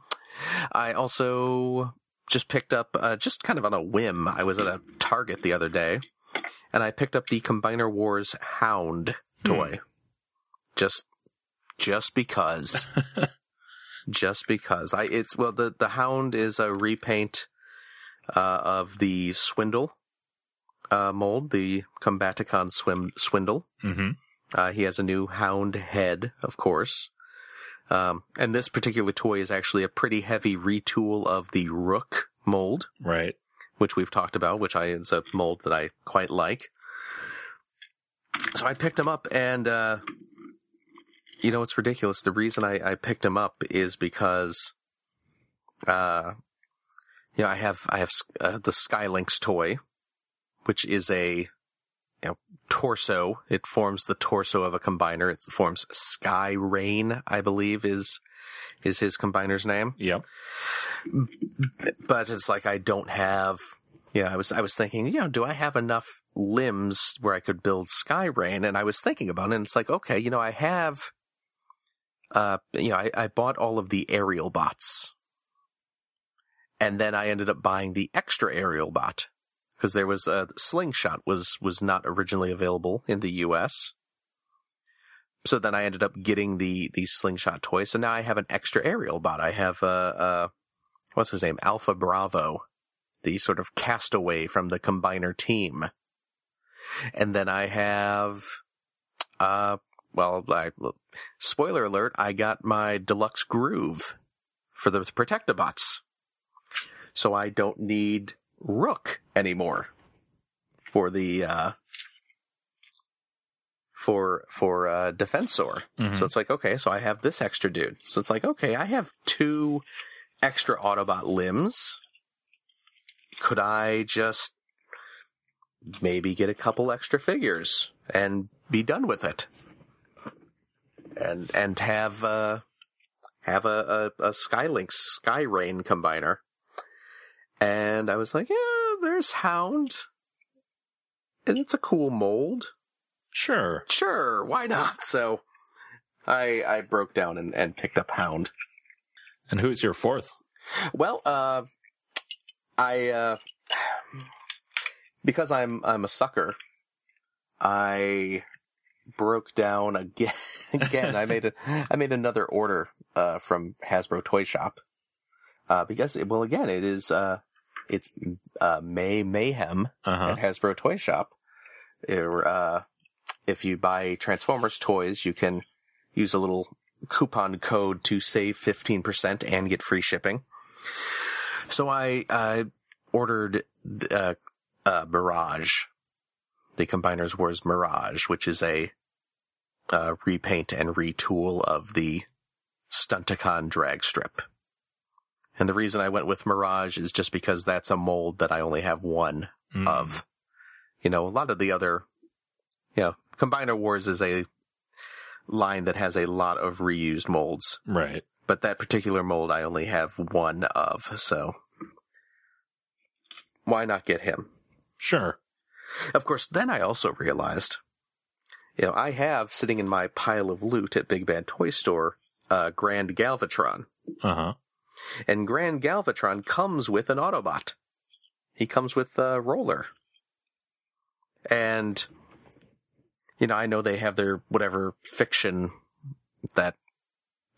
I also just picked up, uh, just kind of on a whim. I was at a Target the other day, and I picked up the Combiner Wars Hound toy. just just because. just because. I it's well the the Hound is a repaint uh, of the Swindle uh, mold, the Combaticon swim Swindle. Mm-hmm. Uh, he has a new Hound head, of course. Um, and this particular toy is actually a pretty heavy retool of the Rook mold, Right. which we've talked about, which I is a mold that I quite like. So I picked him up, and uh, you know it's ridiculous. The reason I, I picked him up is because, uh, you know, I have I have uh, the Skylynx toy, which is a you know torso. It forms the torso of a combiner. It forms Sky Reign, I believe, is is his combiner's name Yep. but it's like I don't have. Yeah, I was I was thinking, you know, do I have enough limbs where I could build Sky Reign? And I was thinking about it, and it's like, okay, you know, I have. Uh, you know, I, I bought all of the Aerialbots, and then I ended up buying the extra Aerialbot because there was a slingshot was was not originally available in the U.S. So then I ended up getting the the slingshot toy. So now I have an extra Aerialbot. I have a. Uh, what's his name? Alpha Bravo, the sort of castaway from the combiner team. And then I have, uh, well, I, spoiler alert, I got my deluxe groove for the Protectobots. So I don't need Rook anymore for the, uh, for, for, uh, Defensor. Mhm. So it's like, okay, so I have this extra dude. So it's like, okay, I have two extra Autobot limbs. Could I just maybe get a couple extra figures and be done with it? And and have uh have a, a, a Skylynx Skyrain combiner. And I was like, yeah, there's Hound. And it's a cool mold Sure. sure, why not? So I I broke down and, and picked up Hound. And who's your fourth? Well, uh I uh because I'm I'm a sucker, I broke down again again. I made a I made another order uh from Hasbro Toy Shop. Uh because it, well again it is uh it's uh May Mayhem Uh huh. at Hasbro Toy Shop. Or, uh, if you buy Transformers toys, you can use a little coupon code to save 15% and get free shipping. So I, uh, ordered, uh, uh, Mirage. The Combiners Wars Mirage, which is a, uh, repaint and retool of the Stunticon Dragstrip. And the reason I went with Mirage is just because that's a mold that I only have one Mm. of. You know, a lot of the other, you know, Combiner Wars is a line that has a lot of reused molds, Right. but that particular mold I only have one of, so why not get him? Sure. Of course, then I also realized, you know, I have sitting in my pile of loot at Big Bad Toy Store, uh, Grand Galvatron. Uh huh. And Grand Galvatron comes with an Autobot. He comes with a roller. And, you know, I know they have their whatever fiction that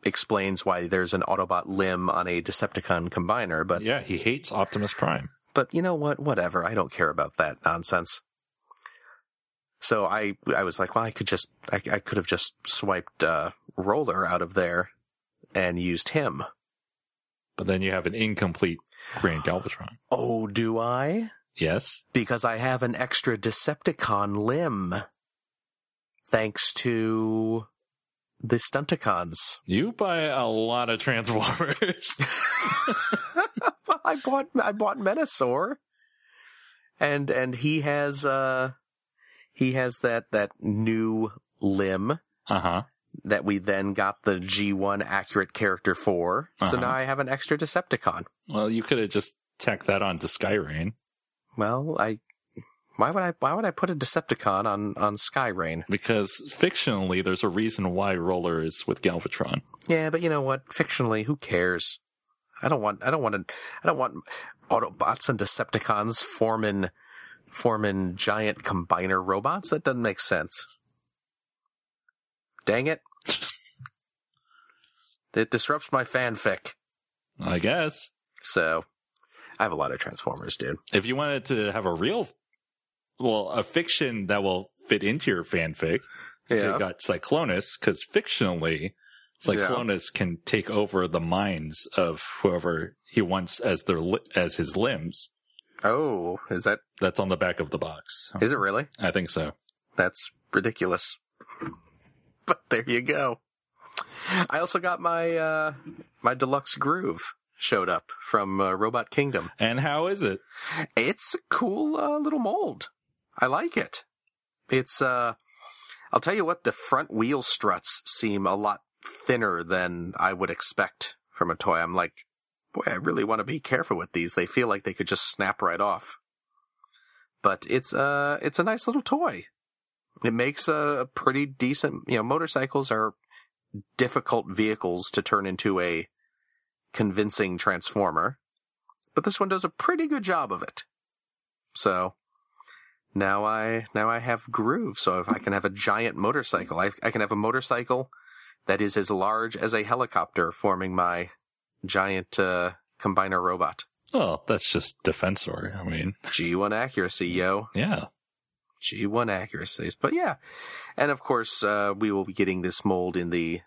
explains why there's an Autobot limb on a Decepticon combiner, but, Yeah, he hates Optimus Prime. but you know what? Whatever. I don't care about that nonsense. So I, I was like, well, I could just, I, I could have just swiped, uh, roller out of there and used him. But then you have an incomplete Grand Galvatron. Oh, do I? Yes. because I have an extra Decepticon limb. Thanks to the Stunticons. You buy a lot of Transformers. I bought I bought Menasor. And and he has uh he has that that new limb uh huh. that we then got the G1 accurate character for. So Uh-huh. now I have an extra Decepticon. Well, you could have just tacked that on to Sky Reign Well, I why would I why would I put a Decepticon on on Sky Reign? because fictionally, there's a reason why Roller is with Galvatron. Yeah, but you know what? Fictionally, who cares? I don't want. I don't want to. I don't want Autobots and Decepticons forming forming giant combiner robots. That doesn't make sense. Dang it. it disrupts my fanfic. I guess. So, I have a lot of Transformers, dude. If you wanted to have a real, well, a fiction that will fit into your fanfic, you got Cyclonus, because fictionally, Cyclonus can take over the minds of whoever he wants as their li- as his limbs. Oh, is that That's on the back of the box. is it really? I think so. That's ridiculous. But there you go. I also got my uh my deluxe groove showed up from uh, Robot Kingdom. And how is it? It's a cool uh, little mold. I like it. It's uh I'll tell you what the front wheel struts seem a lot thinner than I would expect from a toy. I'm like, boy, I really want to be careful with these. They feel like they could just snap right off. But it's uh it's a nice little toy. It makes a pretty decent, you know, motorcycles are difficult vehicles to turn into a convincing transformer, but this one does a pretty good job of it. So now I now I have groove. So if I can have a giant motorcycle, I, I can have a motorcycle that is as large as a helicopter, forming my giant uh, combiner robot. Well, that's just Defensor. I mean, G1 accuracy, yo. yeah. G1 accuracies. But yeah. And of course, uh, we will be getting this mold in the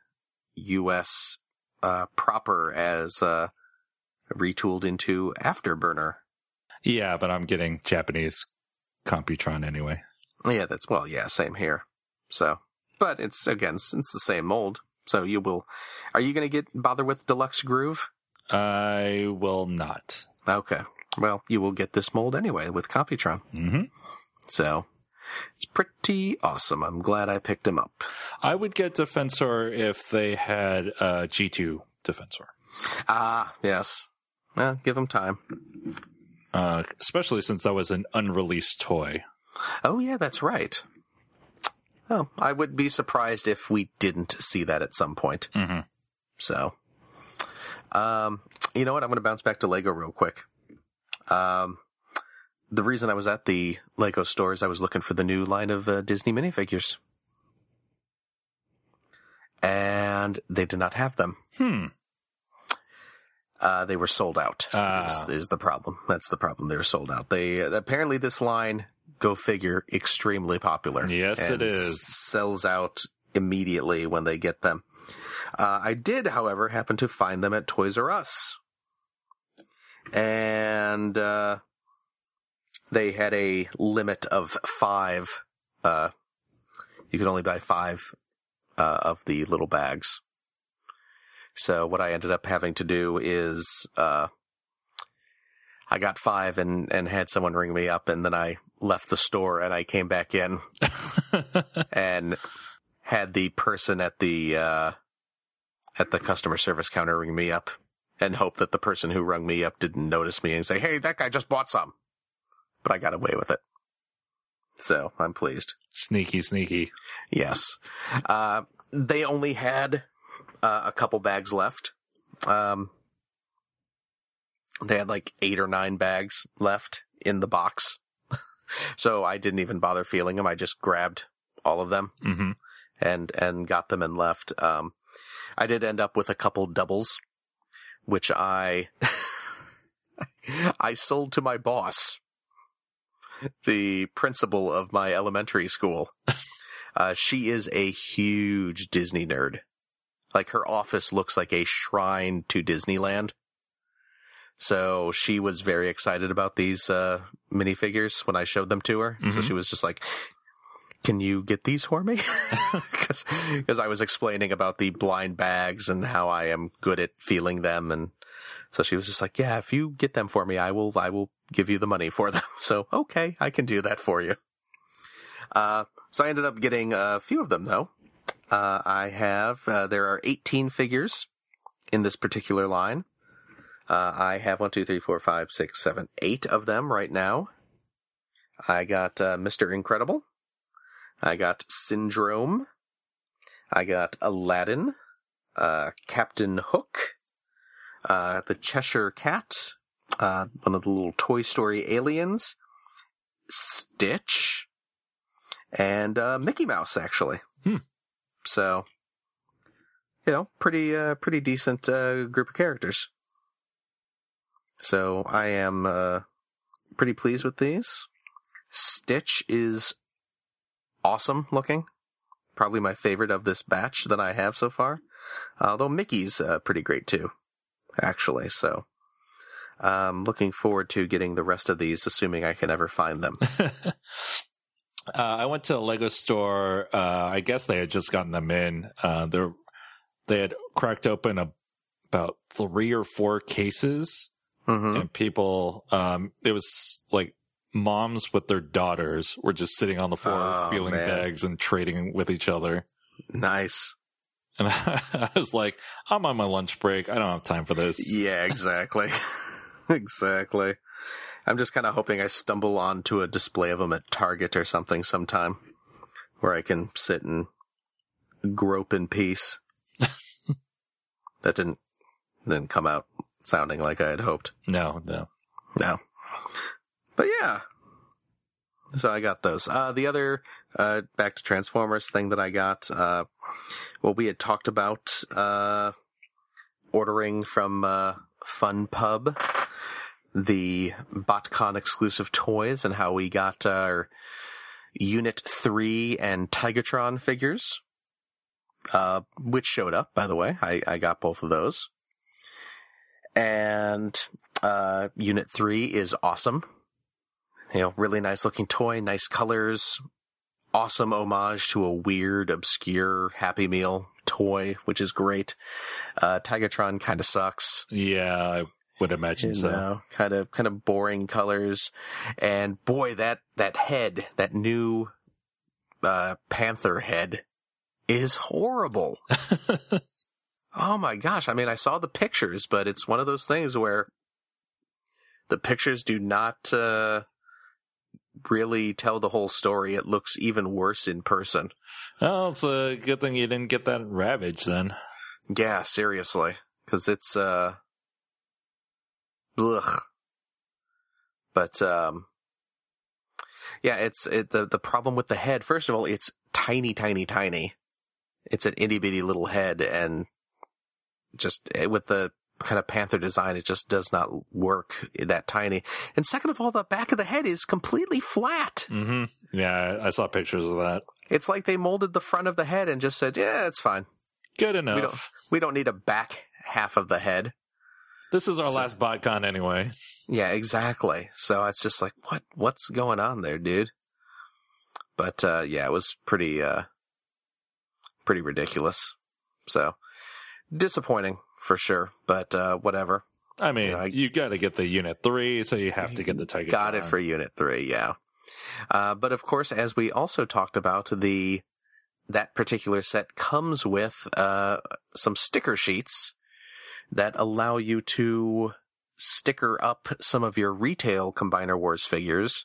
US uh, proper as uh, retooled into Afterburner. Yeah, but I'm getting Japanese Computron anyway. Yeah, that's, well, yeah, same here. So, but it's, again, it's the same mold. So you will, are you going to get bother with Deluxe Groove? I will not. Okay. Well, you will get this mold anyway with Computron. hmm So it's pretty awesome. I'm glad I picked him up. I would get Defensor if they had a G2 Defensor, Ah, yes. Well, give him time. uh, especially since that was an unreleased toy. Oh, yeah, that's right. Oh, I would be surprised if we didn't see that at some point. Mm-hmm. So, um, you know what? I'm going to bounce back to Lego real quick. Um, the reason I was at the Lego store is I was looking for the new line of uh, Disney minifigures. And they did not have them. Hmm. Uh, they were sold out. Ah. is, is the problem? That's the problem. They're sold out. They apparently this line, go figure, extremely popular. Yes, it is. Sells out immediately when they get them. Uh, I did, however, happen to find them at Toys R Us, and uh, they had a limit of five. Uh, you could only buy five uh, of the little bags. So what I ended up having to do is uh, I got five and and had someone ring me up, and then I left the store and I came back in and had the person at the uh, at the customer service counter ring me up and hope that the person who rung me up didn't notice me and say, "Hey, that guy just bought some," but I got away with it. So I'm pleased. sneaky, sneaky. Yes. Uh, they only had uh, a couple bags left. Um, they had like eight or nine bags left in the box. So I didn't even bother feeling them. I just grabbed all of them hmm and, and got them and left. Um, I did end up with a couple doubles, which I, I sold to my boss, the principal of my elementary school. Uh, she is a huge Disney nerd. Like her office looks like a shrine to Disneyland. So she was very excited about these uh, minifigures when I showed them to her. So Mhm. she was just like, "Can you get these for me?" Because I was explaining about the blind bags and how I am good at feeling them, and so she was just like, "Yeah, if you get them for me, I will. I will give you the money for them." So okay, I can do that for you. Uh, so I ended up getting a few of them though. Uh, I have, uh, there are 18 figures in this particular line. Uh, I have one, two, three, four, five, six, seven, eight of them right now. I got, uh, Mr. Incredible. I got Syndrome. I got Aladdin. Uh, Captain Hook. Uh, the Cheshire Cat. Uh, one of the little Toy Story aliens. Stitch and uh, Mickey Mouse, actually. Hmm. So, you know, pretty uh, pretty decent uh, group of characters. So I am uh, pretty pleased with these. Stitch is awesome looking. Probably my favorite of this batch that I have so far. Although Mickey's uh, pretty great too, actually. So, um, looking forward to getting the rest of these, assuming I can ever find them. uh, I went to a Lego store. Uh, I guess they had just gotten them in. Uh, they had cracked open a, about three or four cases, hmm and people. Um, it was like moms with their daughters were just sitting on the floor, Oh, feeling man. bags and trading with each other. Nice. And I was like, I'm on my lunch break. I don't have time for this. Yeah, exactly. exactly. I'm just kind of hoping I stumble onto a display of them at Target or something sometime where I can sit and grope in peace. that didn't didn't come out sounding like I had hoped. No, no. No. But yeah. So I got those. Uh, the other, uh, back to Transformers thing that I got, uh, well, we had talked about, uh, ordering from, uh, Fun Pub, the BotCon exclusive toys and how we got our Unit 3 and Tigatron figures, uh, which showed up, by the way. I, I got both of those. And, uh, Unit 3 is awesome. You know, really nice looking toy, nice colors, awesome homage to a weird, obscure Happy Meal toy, which is great. Uh, Tigatron kind of sucks. Yeah, I would imagine You so. know, kind of, kind of boring colors. And boy, that, that head, that new, uh, panther head is horrible. Oh my gosh. I mean, I saw the pictures, but it's one of those things where the pictures do not, uh, really tell the whole story. It looks even worse in person. Well, it's a good thing you didn't get that Ravage then. Yeah, seriously. Cause it's, uh, ugh. But, um, yeah, it's, it, the, the problem with the head, first of all, it's tiny, tiny, tiny. It's an itty bitty little head and just eh, with the kind of panther design, it just does not work that tiny. And second of all, the back of the head is completely flat. hmm Yeah, I saw pictures of that. It's like they molded the front of the head and just said, yeah, it's fine. Good enough. We don't, we don't need a back half of the head. This is our So- last BotCon anyway. Yeah, exactly. So it's just like, what, what's going on there, dude? But, uh, yeah, it was pretty, uh, pretty ridiculous. So disappointing for sure, but, uh, whatever. I mean, Yeah, I- you got to get the Unit 3, so you have to get the Tiger. Got it for unit three. Yeah. Uh, but of course, as we also talked about, the, that particular set comes with, uh, some sticker sheets that allow you to sticker up some of your retail Combiner Wars figures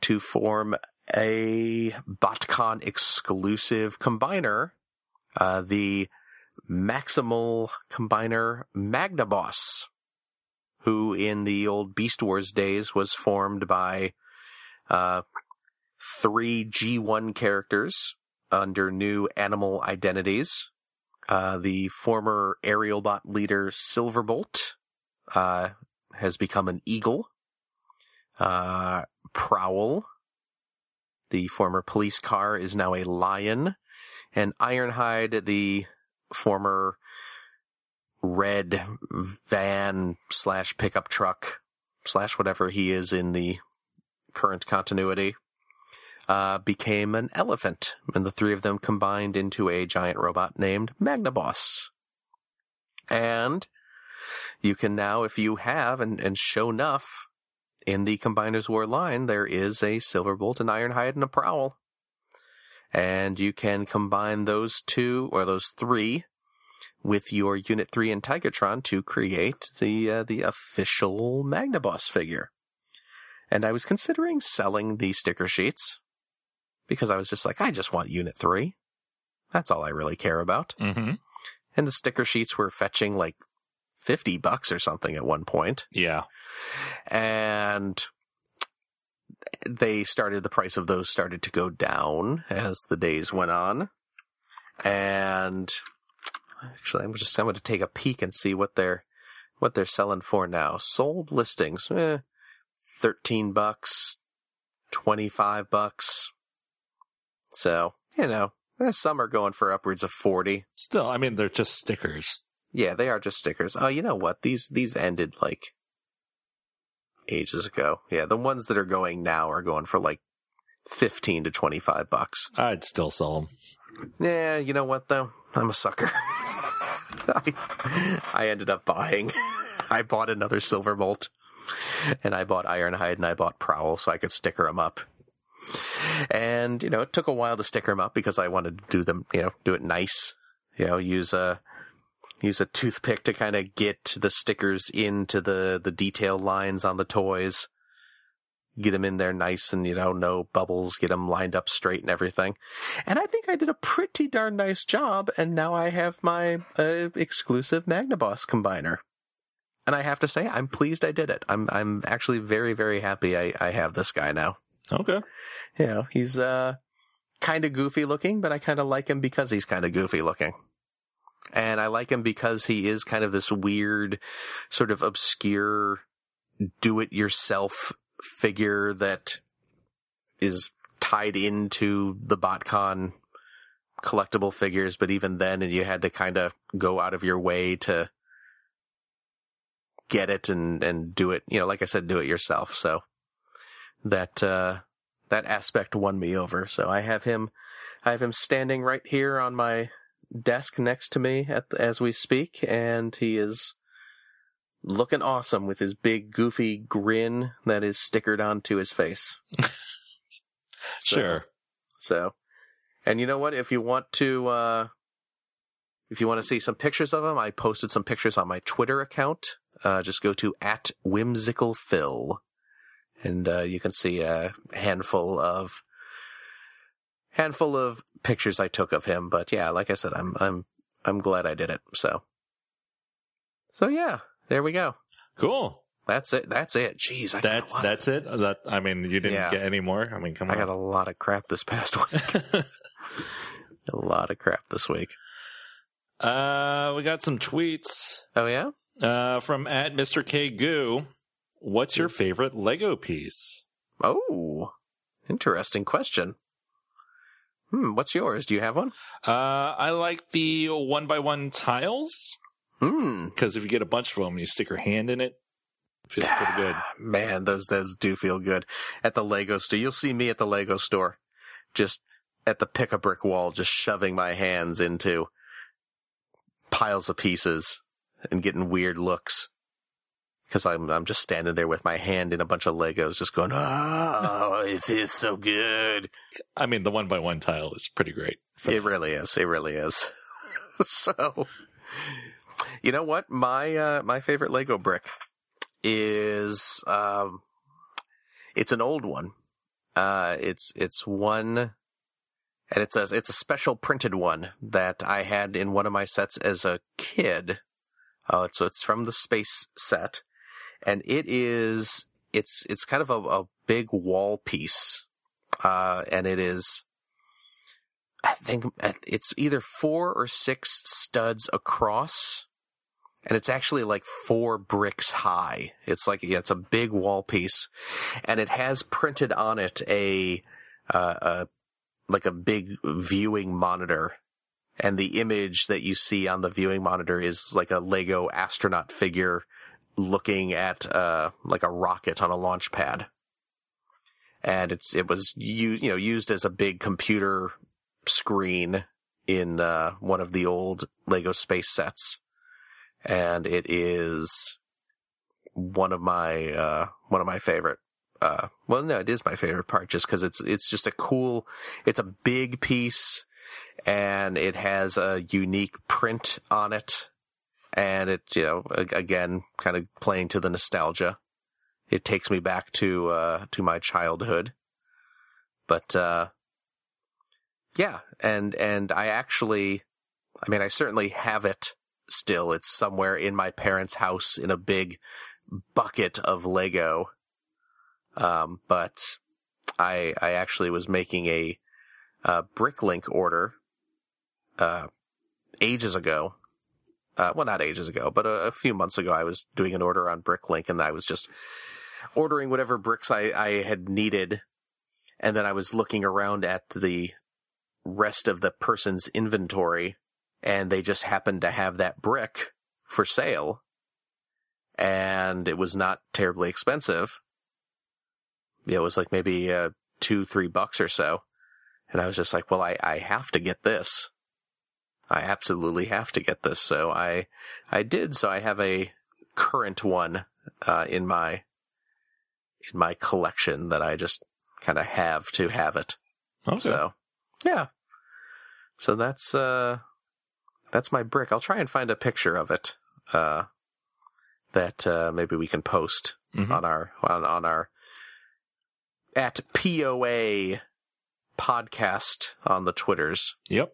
to form a BotCon exclusive combiner, uh, the Maximal Combiner Magnaboss, who in the old Beast Wars days was formed by, uh, three G1 characters under new animal identities. Uh, the former Aerialbot leader Silverbolt, uh, has become an eagle. Uh, Prowl, the former police car, is now a lion. And Ironhide, the former red van slash pickup truck slash whatever he is in the current continuity, uh, became an elephant. And the three of them combined into a giant robot named Magnaboss. And you can now, if you have, and, and show enough, in the Combiner Wars line, there is a Silverbolt, an Ironhide, and a Prowl. And you can combine those two, or those three, with your Unit 3 and Tigatron to create the, uh, the official Magnaboss figure. And I was considering selling the sticker sheets, because I was just like, I just want Unit 3. That's all I really care about. hmm And the sticker sheets were fetching like 50 bucks or something at one point. Yeah. And they started, the price of those started to go down as the days went on. and actually, I'm just I'm going to take a peek and see what they're what they're selling for now. Sold listings, eh, thirteen bucks, twenty five bucks. So you know, eh, some are going for upwards of forty. Still, I mean, they're just stickers. Yeah, they are just stickers. Oh, you know what? These these ended like ages ago. Yeah, the ones that are going now are going for like fifteen to twenty five bucks. I'd still sell them. Yeah, you know what though? I'm a sucker. I, I ended up buying. I bought another Silverbolt, and I bought Ironhide, and I bought Prowl so I could sticker them up. And you know, it took a while to sticker them up because I wanted to do them, you know, do it nice. You know, use a use a toothpick to kind of get the stickers into the the detail lines on the toys. Get them in there nice and you know no bubbles get them lined up straight and everything. And i think i did a pretty darn nice job and now i have my uh, exclusive magnaboss combiner. And i have to say i'm pleased i did it. I'm i'm actually very very happy i i have this guy now. Okay. you know he's uh kind of goofy looking but i kind of like him because he's kind of goofy looking and i like him because he is kind of this weird sort of obscure do it yourself figure that is tied into the botcon collectible figures. But even then and you had to kind of go out of your way to get it and and do it you know like i said do it yourself so that uh that aspect won me over. So i have him i have him standing right here on my desk next to me at as we speak and he is looking awesome with his big goofy grin that is stickered onto his face So- Sure. so, and you know what? If you want to, uh, if you want to see some pictures of him, I posted some pictures on my Twitter account. Uh, just go to at whimsical phil, and uh, you can see a handful of handful of pictures I took of him. But yeah, like I said, I'm I'm I'm glad I did it. So, so yeah, there we go. Cool. That's it. That's it. Jeez, I That's that's it. That I mean, you didn't Yeah. get any more. I mean, come on. I got a lot of crap this past week. a lot of crap this week. uh, we got some tweets Oh yeah. uh, from at Mr. K Goo. What's your favorite Lego piece? Oh, interesting question. Hmm, what's yours? Do you have one? Uh, I like the one by one tiles Hmm. because if you get a bunch of them, and you stick your hand in it. Feels pretty good. Man, those those do feel good. At the Lego store, you'll see me at the Lego store, just at the pick a brick wall, just shoving my hands into piles of pieces and getting weird looks. Because I'm I'm just standing there with my hand in a bunch of Legos, just going, "Oh, it feels so good." I mean, the one by one tile is pretty great. It really is. It really is. so, you know what? My uh, my favorite Lego brick is um, it's an old one. Uh, it's it's one, and it's a it's a special printed one that I had in one of my sets as a kid. Uh, so it's from the space set, and it is it's it's kind of a, a big wall piece, uh, and it is I think uh, it's either four or six studs across, and it's actually like four bricks high. It's like yeah, it's a big wall piece, and it has printed on it a, uh, a like a big viewing monitor, and the image that you see on the viewing monitor is like a Lego astronaut figure looking at uh like a rocket on a launch pad. And it's it was you you know used as a big computer screen in uh, one of the old Lego space sets, and it is one of my uh, one of my favorite. Uh, well, no, it is my favorite part just because it's it's just a cool. It's a big piece, and it has a unique print on it, and it you know again kind of playing to the nostalgia. It takes me back to uh, to my childhood, but. Uh, yeah, and and I actually, I mean, I certainly have it still. It's somewhere in my parents' house in a big bucket of Lego. Um, but I I actually was making a, uh Bricklink order uh, ages ago. Uh, well, not ages ago, but a, a, few months ago, I was doing an order on Bricklink, and I was just ordering whatever bricks I, I had needed, and then I was looking around at the rest of the person's inventory, and they just happened to have that brick for sale, and it was not terribly expensive. It was like maybe uh, two, three bucks or so. And I was just like, well, I, I have to get this. I absolutely have to get this. So I, I did. So I have a current one, uh, in my, in my collection that I just kind of have to have it. Okay. So, yeah. So that's, uh, that's my brick. I'll try and find a picture of it, uh, that, uh, maybe we can post Mhm. on our, on, on our, at POA podcast on the Twitters. Yep.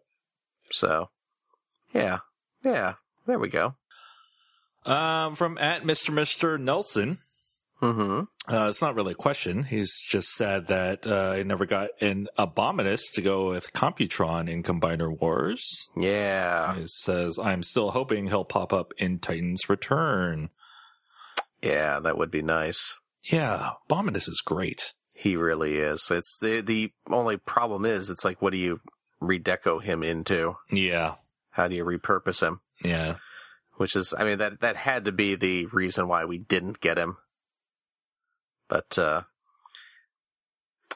So, yeah, yeah, there we go. Um, from at Mr. Mr. Nelson. Mm-hmm. Uh, it's not really a question. He's just said that uh, he never got an Abominus to go with Computron in Combiner Wars. Yeah, He says, I'm still hoping he'll pop up in Titan's Return. yeah, that would be nice. Yeah, Abominus is great. He really is. It's the the only problem is it's like what do you redeco him into? Yeah, How do you repurpose him? yeah. Which is, I mean, that that had to be the reason why we didn't get him. But uh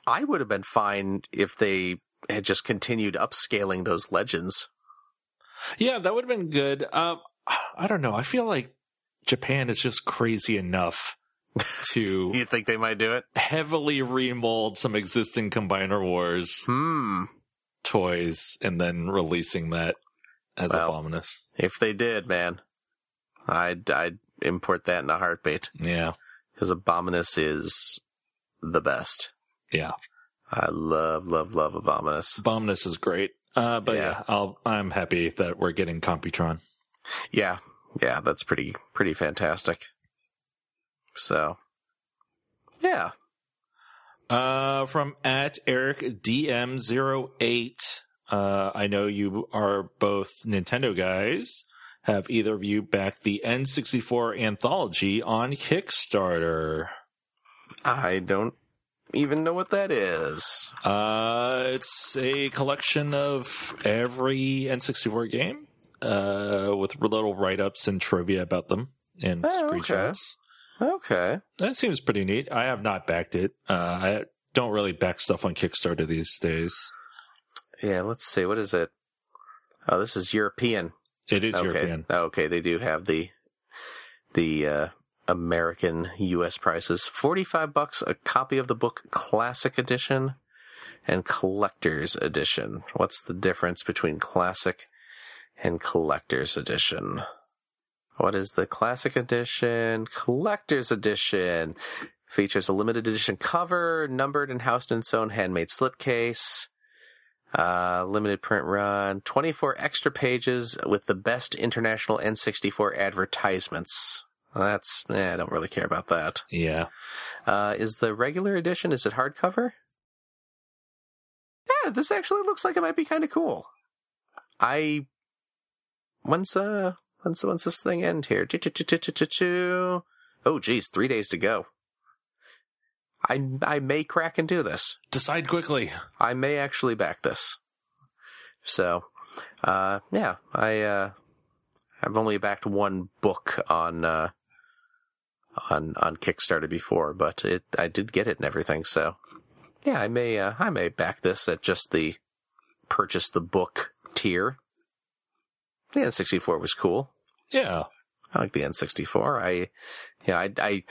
I would have been fine if they had just continued upscaling those legends. Yeah, that would have been good. Um, I don't know. I feel like Japan is just crazy enough to You think they might do it? heavily remold some existing Combiner Wars Hmm. toys and then releasing that as Well. Abominus. If they did, man, I'd I'd import that in a heartbeat Yeah, because Abominus is the best. yeah. I love, love, love Abominus. Abominus is great. Uh, but yeah, Yeah. I'll, I'm happy that we're getting Computron. Yeah, yeah, that's pretty pretty fantastic. So, yeah, Uh, from at Eric DM08. Uh, I know you are both Nintendo guys. Have either of you backed the N64 anthology on Kickstarter? I don't even know what that is. Uh, it's a collection of every N64 game, uh, with little write-ups and trivia about them and Oh, okay. screenshots. Okay, That seems pretty neat. I have not backed it. Uh, I don't really back stuff on Kickstarter these days. Yeah, let's see, what is it? Oh, this is European. It is okay, European. okay, they do have the the uh, American U.S. prices. Forty-five bucks a copy of the book, Classic Edition, and Collector's Edition. What's the difference between Classic and Collector's Edition? What is the Classic Edition? Collector's Edition features a limited edition cover, numbered and housed in its own handmade slipcase. Uh, limited print run, 24 extra pages with the best international N64 advertisements. That's, eh, I don't really care about that. Yeah. Uh, is the regular edition, is it hardcover? Yeah, this actually looks like it might be kind of cool. I, when's, uh, when's, when's this thing end here? Oh geez, three days to go. I, I may crack and do this. Decide quickly. I may actually back this. So, uh, yeah, I, uh, I've only backed one book on, uh, on, on Kickstarter before, but it, I did get it and everything, so, yeah, I may, uh, I may back this at just the purchase the book tier. The N64 was cool. Yeah. I like the N64. I, yeah, I, I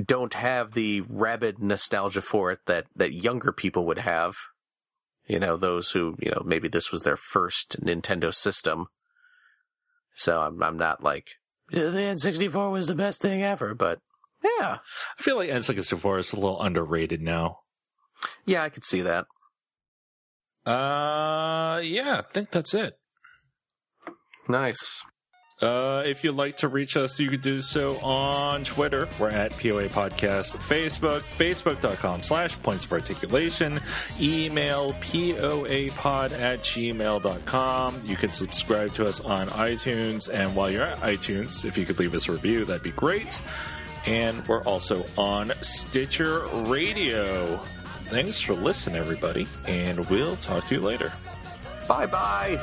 don't have the rabid nostalgia for it that, that younger people would have. You know, those who, you know, maybe this was their first Nintendo system. So I'm, I'm not like, "Yeah, the N64 was the best thing ever, but yeah. I feel like N64 is a little underrated now. Yeah, I could see that. Uh, yeah, I think that's it. Nice. Uh, if you'd like to reach us, you could do so on Twitter. We're at POA Podcast. Facebook, facebook.com slash points of articulation. Email poapod at gmail.com. You can subscribe to us on iTunes. And while you're at iTunes, if you could leave us a review, that'd be great. And we're also on Stitcher Radio. Thanks for listening, everybody, and we'll talk to you later. Bye bye.